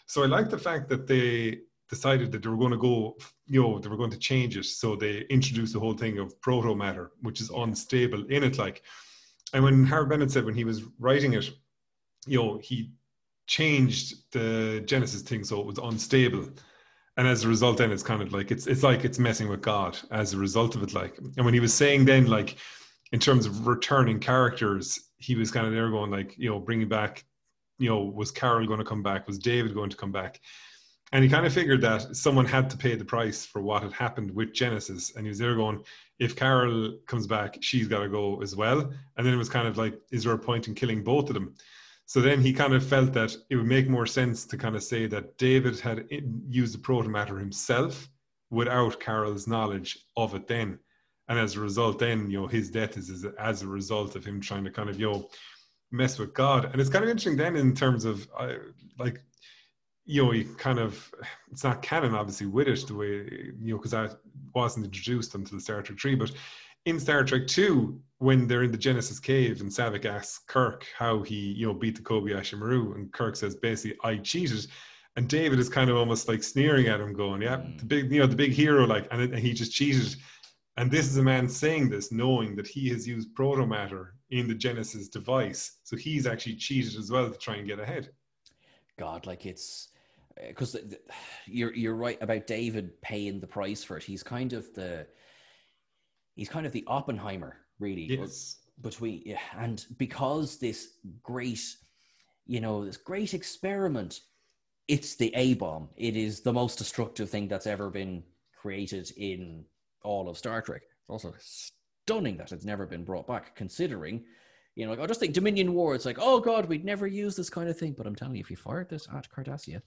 So I like the fact that they decided that they were going to go, you know, they were going to change it. So they introduced the whole thing of proto matter, which is unstable in it. Like, and when Harve Bennett said when he was writing it, you know, he changed the Genesis thing so it was unstable. And as a result, then it's kind of like it's it's like it's messing with God as a result of it. Like, and when he was saying then, like, in terms of returning characters, he was kind of there going like, you know, bringing back, you know, was Carol going to come back? Was David going to come back? And he kind of figured that someone had to pay the price for what had happened with Genesis. And he was there going, if Carol comes back, she's got to go as well. And then it was kind of like, is there a point in killing both of them? So then he kind of felt that it would make more sense to kind of say that David had used the protomatter himself without Carol's knowledge of it then. And as a result, then, you know, his death is, is as a result of him trying to kind of, you know, mess with God. And it's kind of interesting then in terms of uh, like, you know, you kind of, it's not canon obviously with it the way, you know, because that wasn't introduced until Star Trek 3, but in Star Trek 2, when they're in the Genesis cave and Saavik asks Kirk how he, you know, beat the Kobayashi Maru, and Kirk says basically, I cheated. And David is kind of almost like sneering at him, going, Yeah,
Mm.
the big, you know, the big hero, like, and, it, and he just cheated. And this is a man saying this, knowing that he has used protomatter in the Genesis device. So he's actually cheated as well to try and get ahead.
God, like it's Uh, because you're you're right about David paying the price for it. He's kind of the he's kind of the Oppenheimer, really.
Yes.
Between yeah, and because this great, you know, this great experiment, it's the A bomb. It is the most destructive thing that's ever been created in all of Star Trek. It's also stunning that it's never been brought back, considering. You know, like I just think Dominion War. It's like, oh God, we'd never use this kind of thing. But I'm telling you, if you fired this at Cardassia,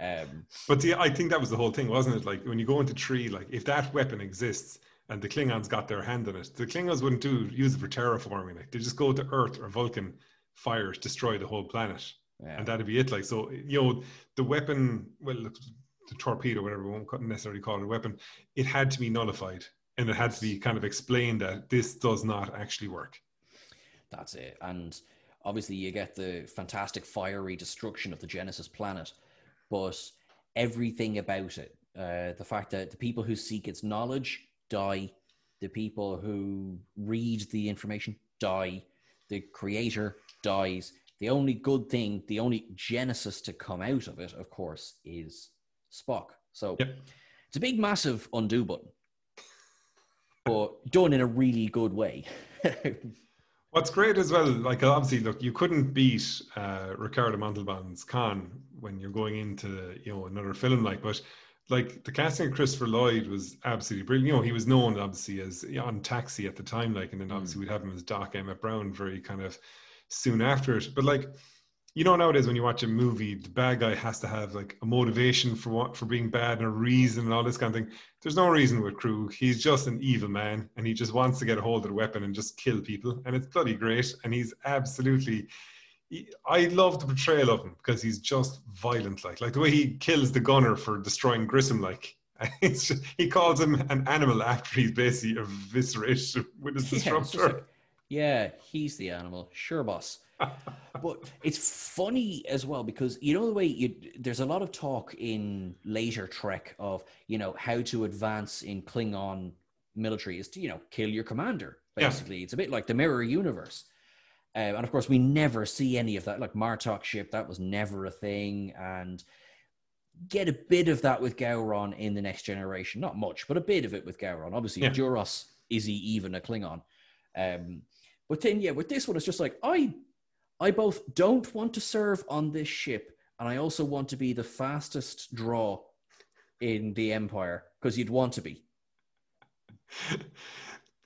um,
But see, I think that was the whole thing, wasn't it? Like when you go into tree, like if that weapon exists and the Klingons got their hand on it, the Klingons wouldn't do use it for terraforming. Like they just go to Earth or Vulcan, fires destroy the whole planet,
yeah.
and that'd be it. Like so, you know, the weapon. Well, the torpedo, whatever we won't necessarily call it a weapon, it had to be nullified and it had to be kind of explained that this does not actually work.
That's it. And obviously, you get the fantastic fiery destruction of the Genesis planet, but everything about it, uh, the fact that the people who seek its knowledge die, the people who read the information die, the creator dies. The only good thing, the only Genesis to come out of it, of course, is Spock. So
Yep.
it's a big, massive undo button, but done in a really good way.
What's great as well, like obviously, look, you couldn't beat uh, Ricardo Montalban's Khan when you're going into you know another film like, but like the casting of Christopher Lloyd was absolutely brilliant. You know, he was known obviously as on Taxi at the time, like, and then obviously we'd have him as Doc Emmett Brown very kind of soon after it. But like, you know, nowadays when you watch a movie, the bad guy has to have like a motivation for what for being bad and a reason and all this kind of thing. There's no reason with Kruge. He's just an evil man, and he just wants to get a hold of the weapon and just kill people, and it's bloody great. And he's absolutely. I love the portrayal of him because he's just violent, like like the way he kills the gunner for destroying Grissom, like. It's just, he calls him an animal after he's basically eviscerated with his
Yeah,
disruptor.
like, yeah, he's the animal. Sure, boss. But it's funny as well because you know the way you there's a lot of talk in later Trek of you know how to advance in Klingon military is to you know kill your commander.
Yeah.
Basically, it's a bit like the mirror universe. Uh, and of course, we never see any of that. Like Martok ship, that was never a thing, and get a bit of that with Gowron in the next generation. Not much, but a bit of it with Gowron. Obviously,
Yeah.
Duras is he even a Klingon? Um, but then, yeah, with this one, it's just like I, I both don't want to serve on this ship, and I also want to be the fastest draw in the Empire because you'd want to be.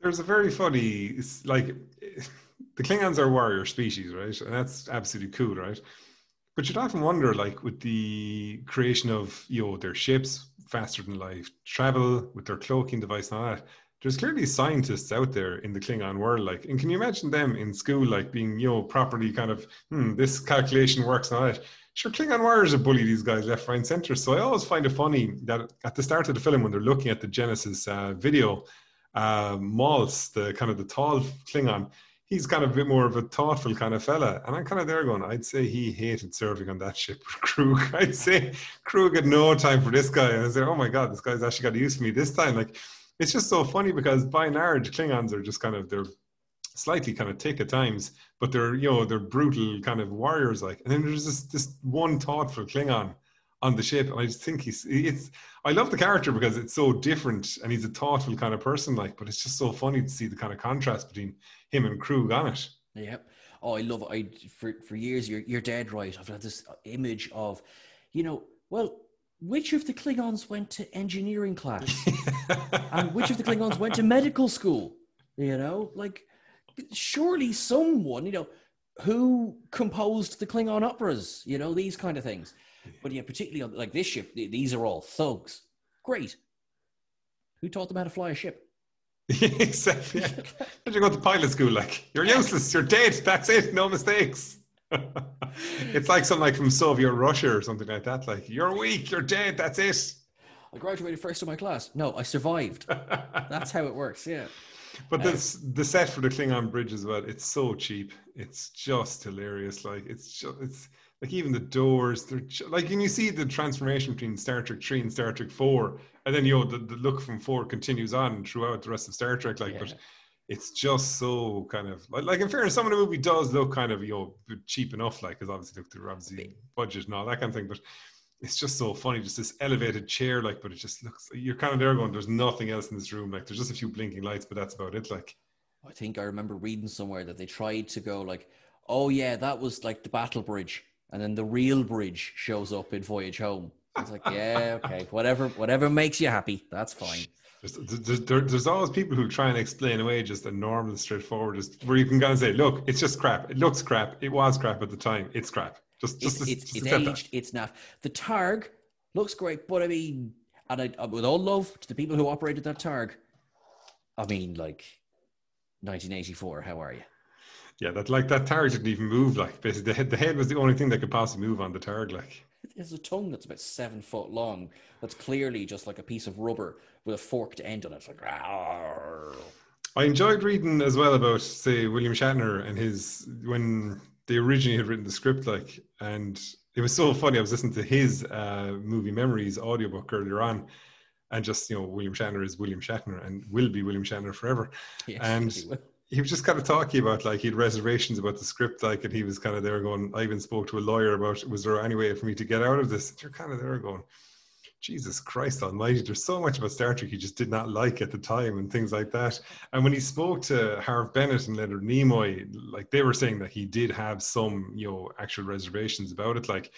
There's a very funny, like the Klingons are warrior species, right? And that's absolutely cool, right? But you'd often wonder, like, with the creation of you know their ships, faster than light travel, with their cloaking device and all that. There's clearly scientists out there in the Klingon world, like, and can you imagine them in school, like, being you know properly kind of, hmm, this calculation works all that. Sure, Klingon warriors have bullied these guys left, right, and center. So I always find it funny that at the start of the film, when they're looking at the Genesis uh, video, uh, Maltz, the kind of the tall Klingon, he's kind of a bit more of a thoughtful kind of fella. And I'm kind of there going, I'd say he hated serving on that ship Kruge. I'd say Kruge had no time for this guy. And I say, oh my God, this guy's actually got to use me this time. Like, it's just so funny because by and large, Klingons are just kind of, they're slightly kind of thick at times, but they're, you know, they're brutal kind of warriors. Like, and then there's this, this one thoughtful Klingon on the ship. And I just think he's, it's, I love the character because it's so different and he's a thoughtful kind of person, like, but it's just so funny to see the kind of contrast between him and Kruge on it.
Yep. Oh, I love it. I for for years. You're you're dead right. I've had this image of, you know, well, which of the Klingons went to engineering class, and which of the Klingons went to medical school? You know, like surely someone, you know, who composed the Klingon operas. You know, these kind of things. But yeah, particularly on like this ship, th- these are all thugs. Great. Who taught them how to fly a ship?
exactly. Yeah. Did you go to pilot school? Like, you're useless. You're dead. That's it. No mistakes. it's like something like from Soviet Russia or something like that. Like, you're weak. You're dead. That's it.
I graduated first in my class. No, I survived. That's how it works. Yeah.
But this uh, the set for the Klingon bridge as well. It's so cheap. It's just hilarious. Like it's just it's like even the doors. They're like when you see the transformation between Star Trek three and Star Trek four, and then you know the, the look from four continues on throughout the rest of Star Trek. Like, but
Yeah.
It's just so kind of like, like in fairness, some of the movie does look kind of you know cheap enough. Like, because obviously look, they're obviously budget and all that kind of thing, but. It's just so funny, just this elevated chair, like, but it just looks. You're kind of there going. There's nothing else in this room. Like, there's just a few blinking lights, but that's about it. Like,
I think I remember reading somewhere that they tried to go like, oh yeah, that was like the battle bridge, and then the real bridge shows up in Voyage Home. It's like, yeah, okay, whatever, whatever makes you happy, that's fine.
There's, there- there's always people who try and explain away just a normal, straightforward, just where you can kind of say, look, it's just crap. It looks crap. It was crap at the time. It's crap. Just,
It's
just,
it's,
just
it's
that.
aged, it's not. The Targ looks great, but I mean, and I, uh, with all love to the people who operated that Targ, I mean, like 1984. How are you?
Yeah, that like that target didn't even move. Like basically, the head, the head was the only thing that could possibly move on the targ. Like
has a tongue that's about seven foot long. That's clearly just like a piece of rubber with a forked end on it. It's like, "Rawr."
I enjoyed reading as well about, say, William Shatner and his when they originally had written the script, like, and it was so funny. I was listening to his uh, movie memories audiobook earlier on, and just you know, William Shatner is William Shatner and will be William Shatner forever.
Yes,
And-
he
was just kind of talking about like he had reservations about the script, like, and he was kind of there going. I even spoke to a lawyer about was there any way for me to get out of this? And you're kind of there going, Jesus Christ Almighty! There's so much about Star Trek he just did not like at the time, and things like that. And when he spoke to Harve Bennett and Leonard Nimoy, like they were saying that he did have some, you know, actual reservations about it. Like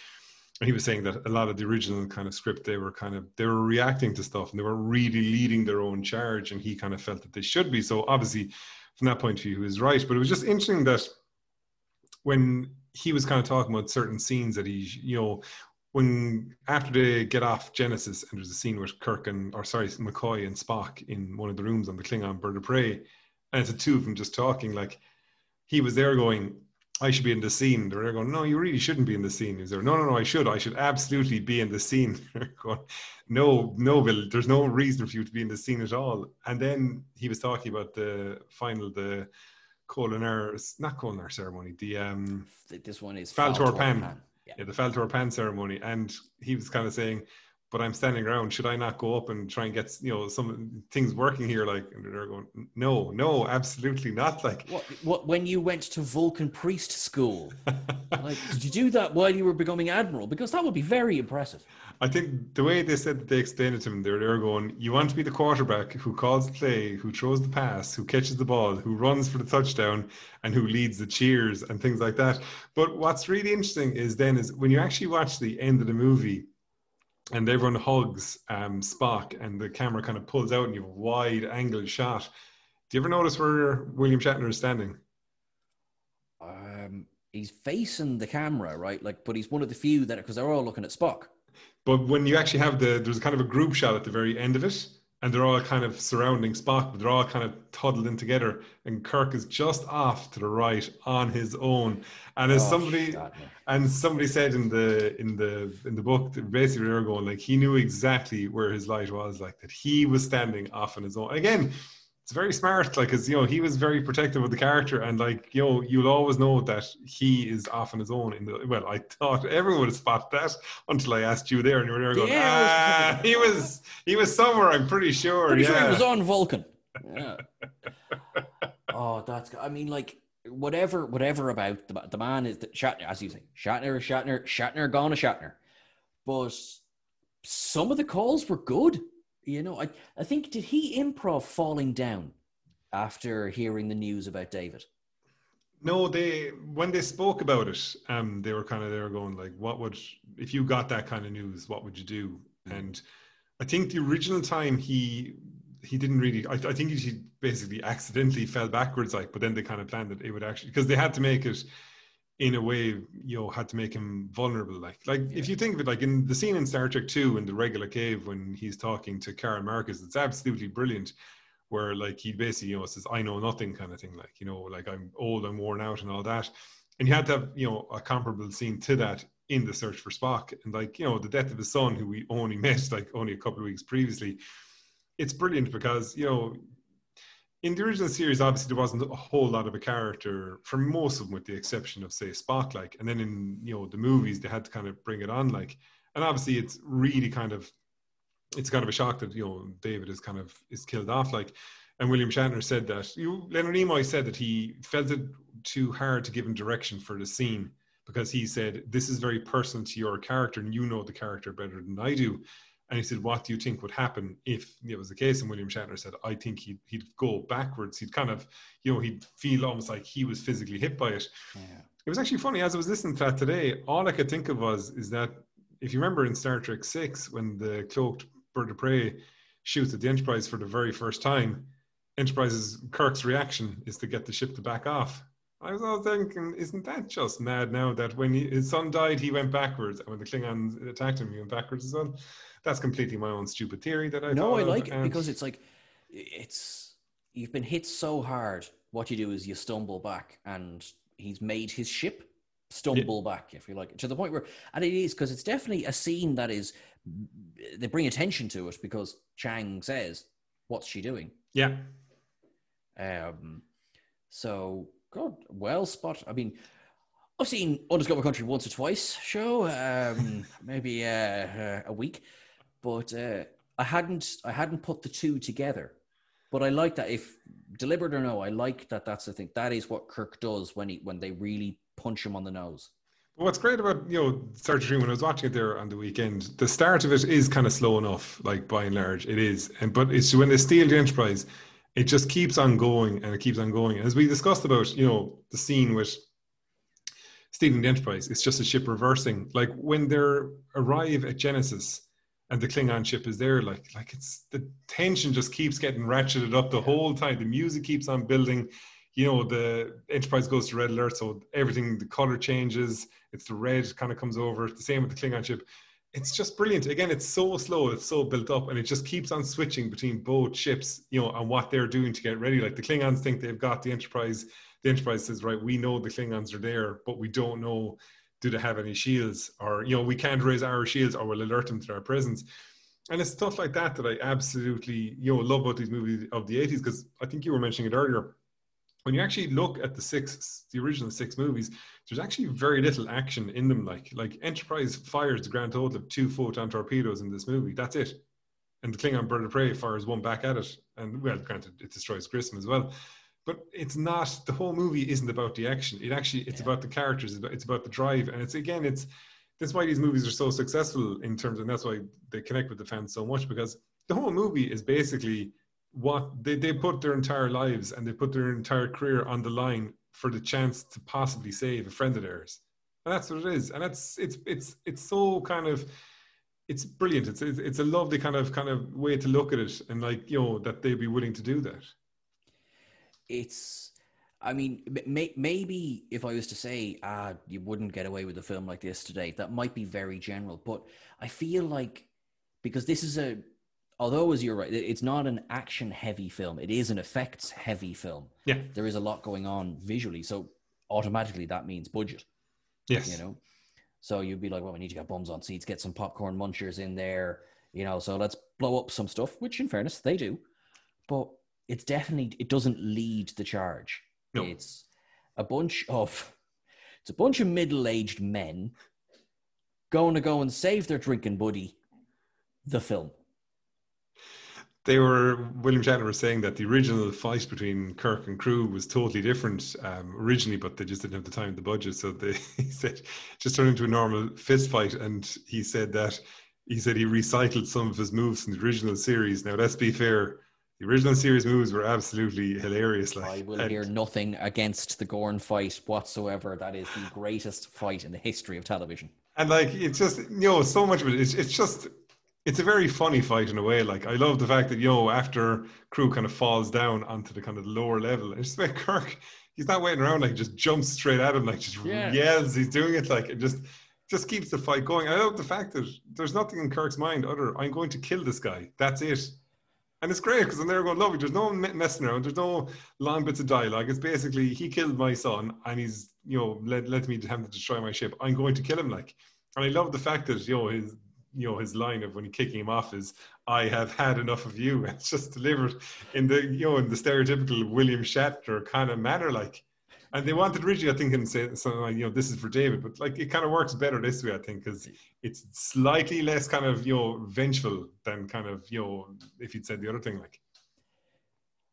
and he was saying that a lot of the original kind of script, they were kind of they were reacting to stuff and they were really leading their own charge, and he kind of felt that they should be. So obviously, from that point of view, he was right. But it was just interesting that when he was kind of talking about certain scenes that he, you know, when after they get off Genesis and there's a scene with Kirk and or sorry McCoy and Spock in one of the rooms on the Klingon bird of prey, and it's the two of them just talking like he was there going, I should be in the scene. They're going, No, you really shouldn't be in the scene. He's there, No, no, no, I should. I should absolutely be in the scene. Going, No, no, Bill, there's no reason for you to be in the scene at all. And then he was talking about the final, the Kolinahr, not Kolinahr ceremony, the um
This one is
Faltor
Faltor
Pan.
Yeah.
yeah, the Faltor Pan ceremony, and he was kind of saying, "But I'm standing around. Should I not go up and try and get you know some things working here?" Like, and they're going, "No, no, absolutely not." Like,
What, what, when you went to Vulcan priest school, like, did you do that while you were becoming admiral? Because that would be very impressive.
I think the way they said that they explained it to him, they're they're going, "You want to be the quarterback who calls the play, who throws the pass, who catches the ball, who runs for the touchdown, and who leads the cheers and things like that." But what's really interesting is then is when you actually watch the end of the movie, and everyone hugs um, Spock, and the camera kind of pulls out, and you have a wide angle shot. Do you ever notice where William Shatner is standing?
Um, he's facing the camera, right? Like, but he's one of the few that because they're all looking at Spock.
But when you actually have the, there's kind of a group shot at the very end of it, and they're all kind of surrounding Spock, but they're all kind of huddled in together, and Kirk is just off to the right on his own. And as
Oh,
somebody and somebody said in the in the in the book, basically they were going like he knew exactly where his light was, like that he was standing off on his own. Again, it's very smart, like because you know he was very protective of the character, and like you know you'll always know that he is off on his own. In the well, I thought everyone would have spotted that until I asked you there, and you were there going,
Yeah,
ah, he was he was somewhere. I'm pretty sure.
Pretty
yeah.
sure he was on Vulcan. Yeah. oh, that's. I mean, like whatever, whatever about the the man is that Shatner, as you say, Shatner, is Shatner, Shatner, gone a Shatner. But some of the calls were good. You know, I I think did he improv falling down after hearing the news about David?
No, they when they spoke about it, um, they were kind of there going like, "What would if you got that kind of news? What would you do?" And I think the original time he he didn't really. I, I think he basically accidentally fell backwards, like. But then they kind of planned that it would actually because they had to make it in a way, you know, had to make him vulnerable. Like, like if you think of it, like in the scene in Star Trek Two in the Regula cave when he's talking to Karen Marcus, it's absolutely brilliant where like he basically you know says I know nothing kind of thing like you know like I'm old I'm worn out and all that and you had to have you know a comparable scene to that in the search for Spock and like you know the death of his son who we only met like only a couple of weeks previously it's brilliant because you know in the original series obviously there wasn't a whole lot of a character for most of them with the exception of say Spock like and then in you know the movies they had to kind of bring it on like and obviously it's really kind of it's kind of a shock that you know David is kind of is killed off like and William Shatner said that you Leonard Nimoy said that he felt it too hard to give him direction for the scene because he said this is very personal to your character and you know the character better than I do and he said what do you think would happen if it was the case and William Shatner said I think he'd, he'd go backwards he'd kind of you know he'd feel almost like he was physically hit by it
Yeah.
it was actually funny as I was listening to that today. All I could think of was is that if you remember in Star Trek Six when the cloaked bird of prey shoots at the Enterprise for the very first time, Enterprise's Kirk's reaction is to get the ship to back off. I was all thinking, isn't that just mad now that when he, his son died, he went backwards, and when the Klingons attacked him, he went backwards as well? That's completely my own stupid theory that I
no, I like it because it's like it's you've been hit so hard. What you do is you stumble back, and he's made his ship stumble back, if you like, to the point where, and it is because it's definitely a scene that is, they bring attention to it because Chang says, "What's she doing?"
Yeah.
Um, so God, well spot. I mean, I've seen Undiscovered Country once or twice. Show, um, maybe uh, uh, a week, but uh, I hadn't I hadn't put the two together. But I like that if deliberate or no, I like that. That's the thing. That is what Kirk does when he when they really punch him on the nose.
What's great about you know Trek when I was watching it there on the weekend, the start of it is kind of slow enough, like by and large, it is. And but it's when they steal the Enterprise, it just keeps on going and it keeps on going. And as we discussed about, you know, the scene with stealing the Enterprise, it's just a ship reversing. Like when they arrive at Genesis and the Klingon ship is there, like like it's the tension just keeps getting ratcheted up the whole time. The music keeps on building. You know, the Enterprise goes to red alert, so everything the color changes. It's the red kind of comes over. The same with the Klingon ship it's just brilliant. Again, it's so slow, it's so built up, and it just keeps on switching between both ships, you know, and what they're doing to get ready. Like the Klingons think they've got the Enterprise. The Enterprise says, right, we know the Klingons are there, but we don't know do they have any shields, or you know, we can't raise our shields, or we'll alert them to our presence. And it's stuff like that that I absolutely, you know, love about these movies of the '80s because I think you were mentioning it earlier. When you actually look at the six, the original six movies, there's actually very little action in them. Like like Enterprise fires the grand total of two photon torpedoes in this movie. That's it. And the Klingon bird of prey fires one back at it, and well, granted, it destroys Grissom as well. But it's not. The whole movie isn't about the action. It actually it's yeah. about the characters. It's about, the drive, and it's again it's that's why these movies are so successful in terms, and that's why they connect with the fans so much because the whole movie is basically what they, they put their entire lives and they put their entire career on the line for the chance to possibly save a friend of theirs. And that's what it is. And it's it's it's it's so kind of it's brilliant. It's it's, a lovely kind of kind of way to look at it, and like you know that they'd be willing to do that.
It's. I mean, may, maybe if I was to say, ah, you wouldn't get away with a film like this today, that might be very general. But I feel like because this is a although as you're right, it's not an action heavy film. It is an effects heavy film.
Yeah,
there is a lot going on visually, so automatically that means budget.
Yes,
you know. So you'd be like, well, we need to get bums on seats, get some popcorn munchers in there, you know. So let's blow up some stuff, which in fairness they do, but it's definitely it doesn't lead the charge.
No.
It's a bunch of it's a bunch of middle aged men going to go and save their drinking buddy, the film
they were William Shatner was saying that the original fight between Kirk and Kruge was totally different um, originally, but they just didn't have the time, and the budget. So they he said just turned into a normal fist fight, and he said that he said he recycled some of his moves from the original series. Now let's be fair. The original series moves were absolutely hilarious. Like,
I will and, hear nothing against the Gorn fight whatsoever. That is the greatest fight in the history of television.
And like, it's just you know, so much of it. It's, it's just it's a very funny fight in a way. Like I love the fact that you know after Kruge kind of falls down onto the kind of lower level, it's just like Kirk. He's not waiting around. Like just jumps straight at him. Like just yeah. yells. He's doing it. Like it just just keeps the fight going. I love the fact that there's nothing in Kirk's mind other I'm going to kill this guy. That's it. And it's great because I'm there going, lovely. There's no messing around. There's no long bits of dialogue. It's basically he killed my son and he's you know led led me to him to destroy my ship. I'm going to kill him. Like, and I love the fact that you know his you know his line of when he kicking him off is "I have had enough of you." It's just delivered in the you know in the stereotypical William Shatner kind of manner, like. And they wanted originally, I think, and say something like, you know, this is for David, but like it kind of works better this way, I think, because it's slightly less kind of you know vengeful than kind of you know if you'd said the other thing, like.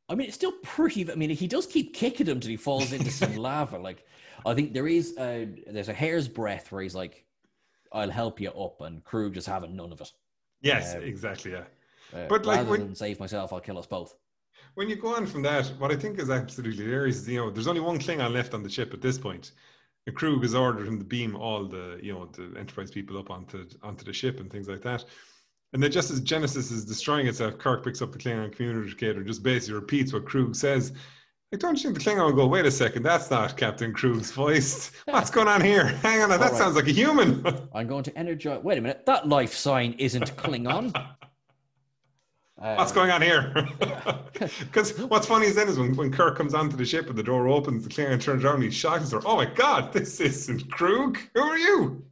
I mean, it's still pretty. I mean, he does keep kicking him till he falls into some lava. Like, I think there is a there's a hair's breadth where he's like, I'll help you up, and Kruge just having none of it.
Yes, um, exactly. Yeah,
uh, but like rather when, than save myself, I'll kill us both.
When you go on from that, what I think is absolutely hilarious is you know there's only one Klingon left on the ship at this point. The crew has ordered him to beam all the you know the Enterprise people up onto onto the ship and things like that. And then just as Genesis is destroying itself, Kirk picks up the Klingon communicator, and just basically repeats what Kruge says I don't think the Klingon go, wait a second, that's not Captain Kruge's voice. What's going on here? Hang on, that right. sounds like a human.
I'm going to energize. Wait a minute, that life sign isn't Klingon.
Uh, what's going on here? Because what's funny is then is when, when Kirk comes onto the ship and the door opens, the Klingon turns around and he's shocked and says, Oh my god, this isn't Kruge. Who are you?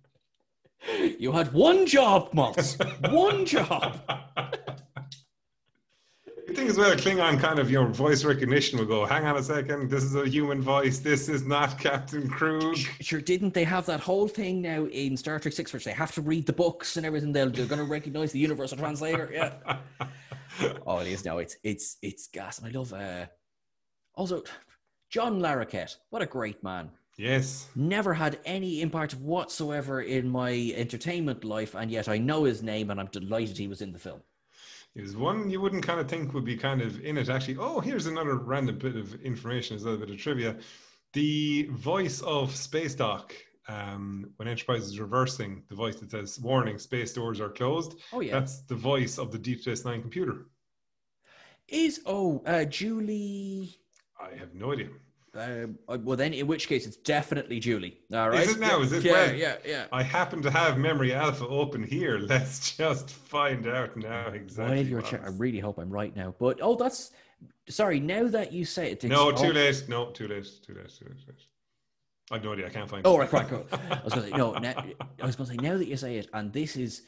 You had one job, Maltz. one job.
You think as well, Klingon kind of, your know, voice recognition will go, hang on a second, this is a human voice, this is not Captain Kruge.
Sure, didn't they have that whole thing now in Star Trek Six, which they have to read the books and everything? They're, they're going to recognize the universal translator. Yeah. oh, it is now. It's it's it's gas, and I love. uh Also, John Larroquette, what a great man.
Yes.
Never had any impact whatsoever in my entertainment life, and yet I know his name, and I'm delighted he was in the film.
Was one you wouldn't kind of think would be kind of in it. Actually, oh, here's another random bit of information, as a little bit of trivia. The voice of Space Dock, um, when Enterprise is reversing, the voice that says "Warning: Space doors are closed."
Oh yeah,
That's the voice of the Deep Space Nine computer.
is oh uh, Julie.
I have no idea.
Um, uh, well, then, in which case, it's definitely Julie. All right.
Is it now? Is it?
Yeah,
Well,
yeah, yeah.
I happen to have Memory Alpha open here. Let's just find out now exactly.
Check- I really hope I'm right now. But oh, that's sorry. Now that you say it,
No, too
oh,
late. No, too late. Too late. Too late. Too late. I have no idea. I can't find.
Oh,
it.
right, right, cool. I was going to say no. Now, I was going to say now that you say it, and this is,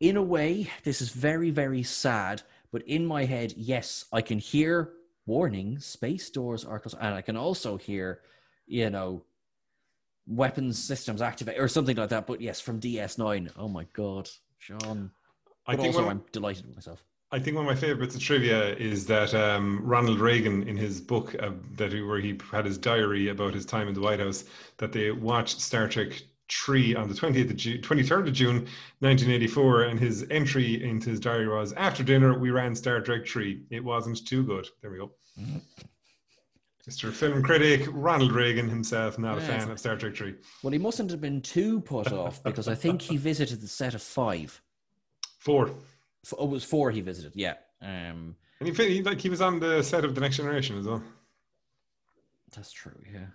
in a way, this is very, very sad. But in my head, yes, I can hear warning: space doors are closed, and I can also hear, you know, weapons systems activate or something like that. But yes, from DS9. Oh my god, Sean.
I
But
think
also,
one,
I'm delighted with myself.
I think one of my favorite bits of trivia is that um, Ronald Reagan, in his book uh, that he, where he had his diary about his time in the White House, that they watched Star Trek Tree on the 20th of June, 23rd of June, 1984, and his entry into his diary was, "After dinner, we ran Star Trek Tree. It wasn't too good." There we go. Mr. Film critic Ronald Reagan himself, not a fan of Star Trek Tree.
Well, he mustn't have been too put off because I think he visited the set of five.
Four.
F- Oh, it was four he visited. Yeah. Um,
And he like he was on the set of The Next Generation as well.
that's true. Yeah.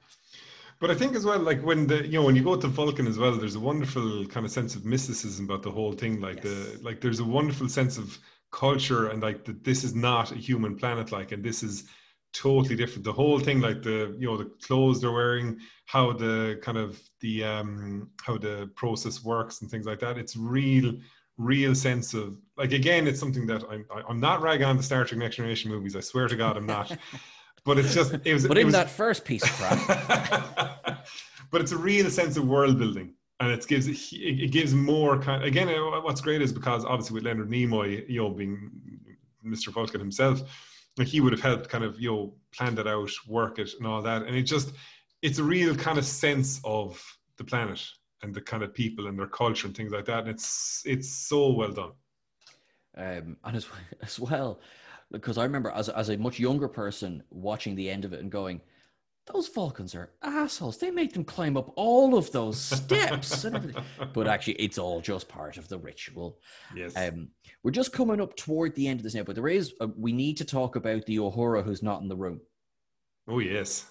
But I think as well, like when the you know when you go to Vulcan as well, there's a wonderful kind of sense of mysticism about the whole thing. Like
Yes.
the like there's a wonderful sense of culture and like that this is not a human planet, like and this is totally different. The whole thing, like the you know the clothes they're wearing, how the kind of the um how the process works and things like that. It's real, real sense of like again, it's something that I'm I- I'm not ragging on the Star Trek Next Generation movies. I swear to God, I'm not. But it's just it was.
But in
was,
that first piece of crap,
but it's a real sense of world building and it gives it, gives more kind again uh, what's great is because obviously with leonard nimoy you know being mr vulcan himself like he would have helped kind of you know plan that out work it and all that and it just it's a real kind of sense of the planet and the kind of people and their culture and things like that and it's it's so well done
um, and as, as well, because I remember as, as a much younger person watching the end of it and going, those Vulcans are assholes. They make them climb up all of those steps. and everything." but actually, it's all just part of the ritual.
yes
Um, we're just coming up toward the end of this now, but there is, a, we need to talk about the Uhura who's not in the room.
oh yes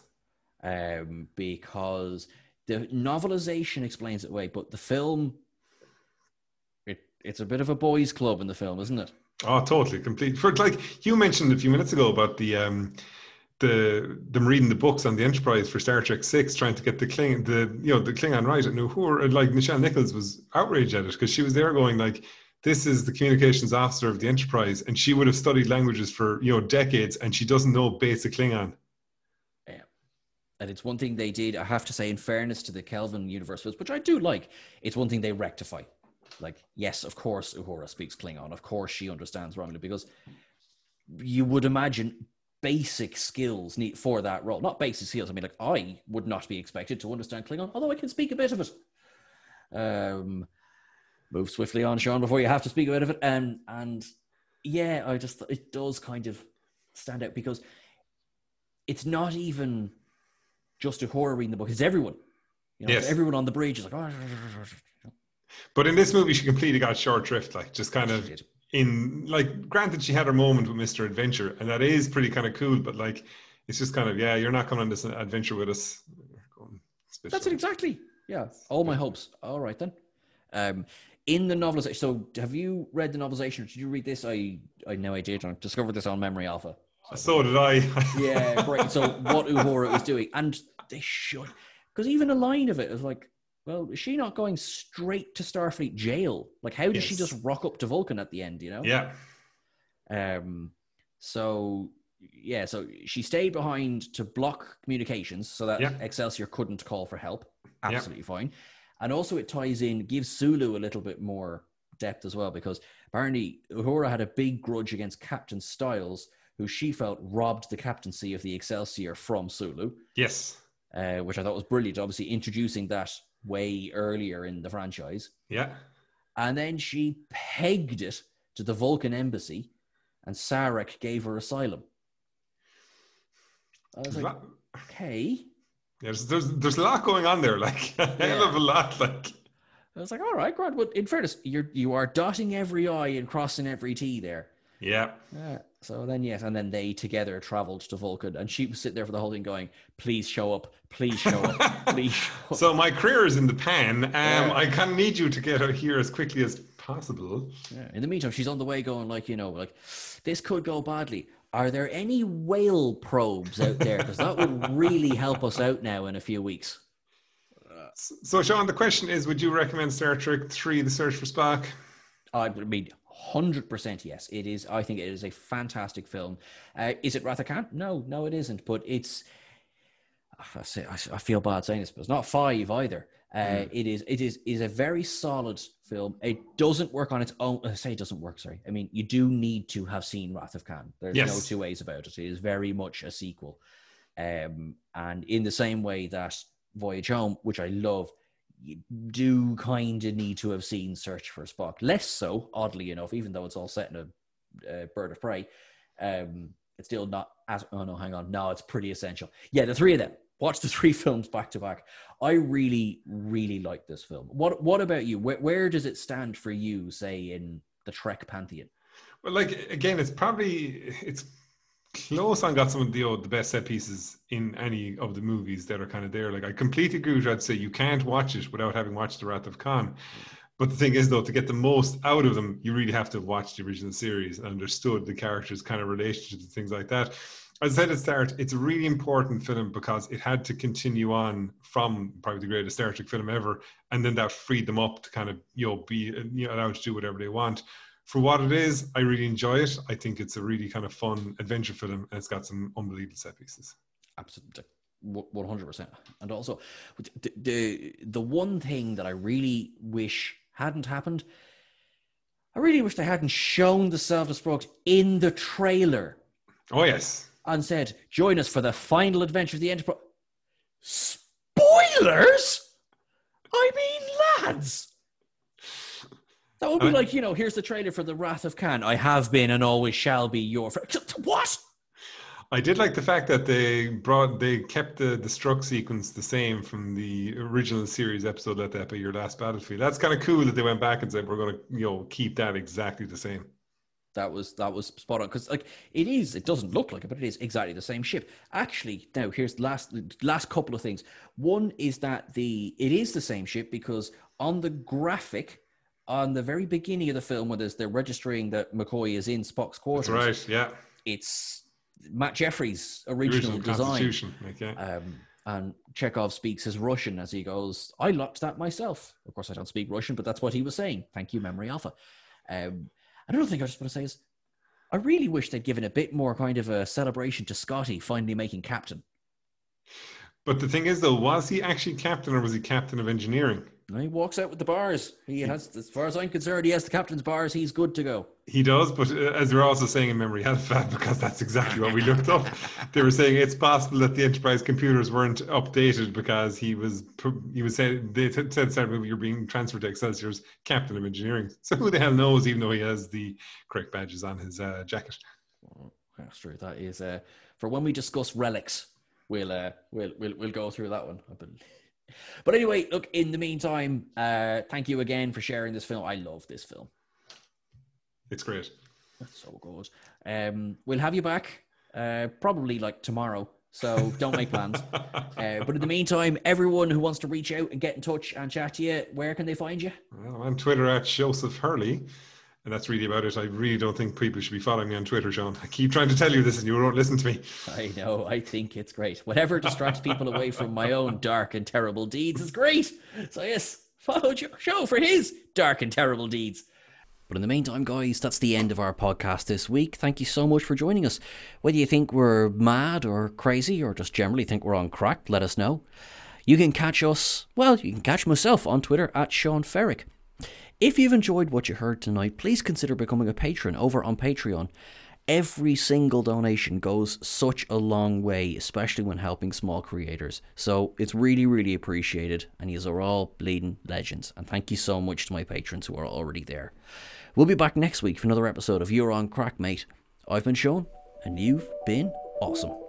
um, because the novelization explains it away, but the film, it, it's a bit of a boys' club in the film, isn't it?
Oh, totally, complete. For like you mentioned a few minutes ago about the um, the them reading the books on the Enterprise for Star Trek Six, trying to get the Kling the you know the Klingon right, and who like Nichelle Nichols was outraged at it because she was there going like, this is the communications officer of the Enterprise, and she would have studied languages for you know decades, and she doesn't know basic Klingon.
And it's one thing they did, I have to say, in fairness to the Kelvin universe, which I do like, it's one thing they rectify. Like, yes, of course, Uhura speaks Klingon. Of course, she understands wrongly because you would imagine basic skills need for that role. Not basic skills. I mean, like, I would not be expected to understand Klingon, although I can speak a bit of it. Um, move swiftly on, Sean, before you have to speak a bit of it. Um, and yeah, I just, it does kind of stand out because it's not even just Uhura reading the book. It's everyone. You know,
Yes.
everyone on the bridge is like, oh,
But in this movie, she completely got short drift, like just kind of in like granted she had her moment with Mr. Adventure and that is pretty kind of cool but like it's just kind of yeah you're not coming on this adventure with us Go and spit
That's it exactly. Yeah. All my hopes. All right then. Um, in the novelization. So, have you read the novelization? Or did you read this? I I know I did. I discovered this on Memory Alpha.
So did I.
Yeah, great. So what Uhura was doing, and they should, because even a line of it is like, well, is she not going straight to Starfleet jail? Like, how did she just rock up to Vulcan at the end? You know?
yeah.
Um, so yeah, so she stayed behind to block communications so that
Yeah.
Excelsior couldn't call for help.
Yeah.
Absolutely fine. And also it ties in, gives Sulu a little bit more depth as well, because apparently Uhura had a big grudge against Captain Styles, who she felt robbed the captaincy of the Excelsior from Sulu,
Yes.
uh, which I thought was brilliant, obviously introducing that way earlier in the franchise.
Yeah.
And then she pegged it to the Vulcan embassy, and Sarek gave her asylum. I was like,
Lot-
okay.
There's, there's there's a lot going on there, like a hell of a lot. Like
I was like, all right, Grant. But in fairness, you're you are dotting every I and crossing every T there.
Yeah,
Yeah. So then yes, and then they together traveled to Vulcan, and she was sitting there for the whole thing, going, "Please show up, please show up, please." Show up.
So my career is in the pan. Um,
Yeah.
I kind of need you to get out here as quickly as possible.
Yeah. In the meantime, she's on the way, going like, you know, like this could go badly. Are there any whale probes out there? Because that would really help us out now in a few weeks.
So, Sean, the question is: Would you recommend Star Trek Three: The Search for Spock?
I mean, hundred percent yes. It is. I think it is a fantastic film. Uh, is it Wrath of Khan? No, no, it isn't. But it's. I, say, I feel bad saying this, but it's not five either. Uh, It is. It is. Is a very solid film. It doesn't work on its own. I say it doesn't work. Sorry. I mean, you do need to have seen Wrath of Khan. There's no two ways about it. It is very much a sequel. Um, and in the same way that Voyage Home, which I love, you do kind of need to have seen Search for Spock. Less so, oddly enough, even though it's all set in a uh, bird of prey. Um, it's still not as. Oh no, hang on. No, it's pretty essential. Yeah, the three of them. Watch the three films back to back. I really, really like this film. What What about you? Where, where does it stand for you? Say in the Trek pantheon.
Well, like again, it's probably it's close on got some of the oh, the best set pieces in any of the movies that are kind of there. Like I completely agree with. I'd say you can't watch it without having watched the Wrath of Khan. But the thing is, though, to get the most out of them, you really have to watched the original series and understood the characters' kind of relationships and things like that. As I said at the start, it's a really important film because it had to continue on from probably the greatest Star Trek film ever, and then that freed them up to kind of you know be you know, allowed to do whatever they want. For what it is, I really enjoy it. I think it's a really kind of fun adventure film, and it's got some unbelievable set pieces.
Absolutely. One hundred percent, and also the, the the one thing that I really wish hadn't happened, I really wish they hadn't shown the self destruct in the trailer
Oh yes,
and said, "Join us for the final adventure of the Enterprise." Spoilers! I mean, lads. That would be
I-
like, you know, here's the trailer for The Wrath of Khan. I have been and always shall be your friend. What?
I did like the fact that they brought they kept the the struck sequence the same from the original series episode "Let That Be Your Last Battlefield." That's kind of cool that they went back and said we're going to you know keep that exactly the same.
That was that was spot on because like it is. It doesn't look like it, but it is exactly the same ship. Actually, now here's the last last couple of things. One is that the it is the same ship because on the graphic on the very beginning of the film, when there's they're registering that McCoy is in Spock's
That's
quarters,
right. Yeah,
it's Matt Jefferies
The
original, design.
Like.
Um, and Chekov speaks his Russian as he goes, I locked that myself. Of course, I don't speak Russian, but that's what he was saying. Thank you, Memory Alpha. Um, another thing I just want to say is, I really wish they'd given a bit more kind of a celebration to Scotty finally making captain.
But the thing is, though, was he actually captain or was he captain of engineering?
And he walks out with the bars. He has, as far as I'm concerned, he has the captain's bars. He's good to go.
He does, but uh, as we're also saying in Memory Alpha, because that's exactly what we looked up, they were saying it's possible that the Enterprise computers weren't updated because he was he was saying they said said you're being transferred to Excelsior's captain of engineering. So who the hell knows? Even though he has the correct badges on his uh, jacket.
That's true. That is uh, for when we discuss relics. We'll uh, we'll we'll we'll go through that one. I believe. But anyway, look. In the meantime, uh, thank you again for sharing this film. I love this film.
It's great.
That's so good. Um, we'll have you back uh, probably like tomorrow. So don't make plans. Uh, but in the meantime, everyone who wants to reach out and get in touch and chat to you, where can they find you?
Well, I'm on Twitter at Joseph Hurley. And that's really about it. I really don't think people should be following me on Twitter, Sean. I keep trying to tell you this and you won't listen to me.
I know. I think it's great. Whatever distracts people away from my own dark and terrible deeds is great. So, yes, follow Joe Show for his dark and terrible deeds. But in the meantime, guys, that's the end of our podcast this week. Thank you so much for joining us. Whether you think we're mad or crazy or just generally think we're on crack, let us know. You can catch us, well, you can catch myself on Twitter at Sean Ferrick. If you've enjoyed what you heard tonight, please consider becoming a patron over on Patreon. Every single donation goes such a long way, especially when helping small creators. So it's really, really appreciated, and you are all bleeding legends. And thank you so much to my patrons who are already there. We'll be back next week for another episode of You're on Crack, mate. I've been Sean, and you've been awesome.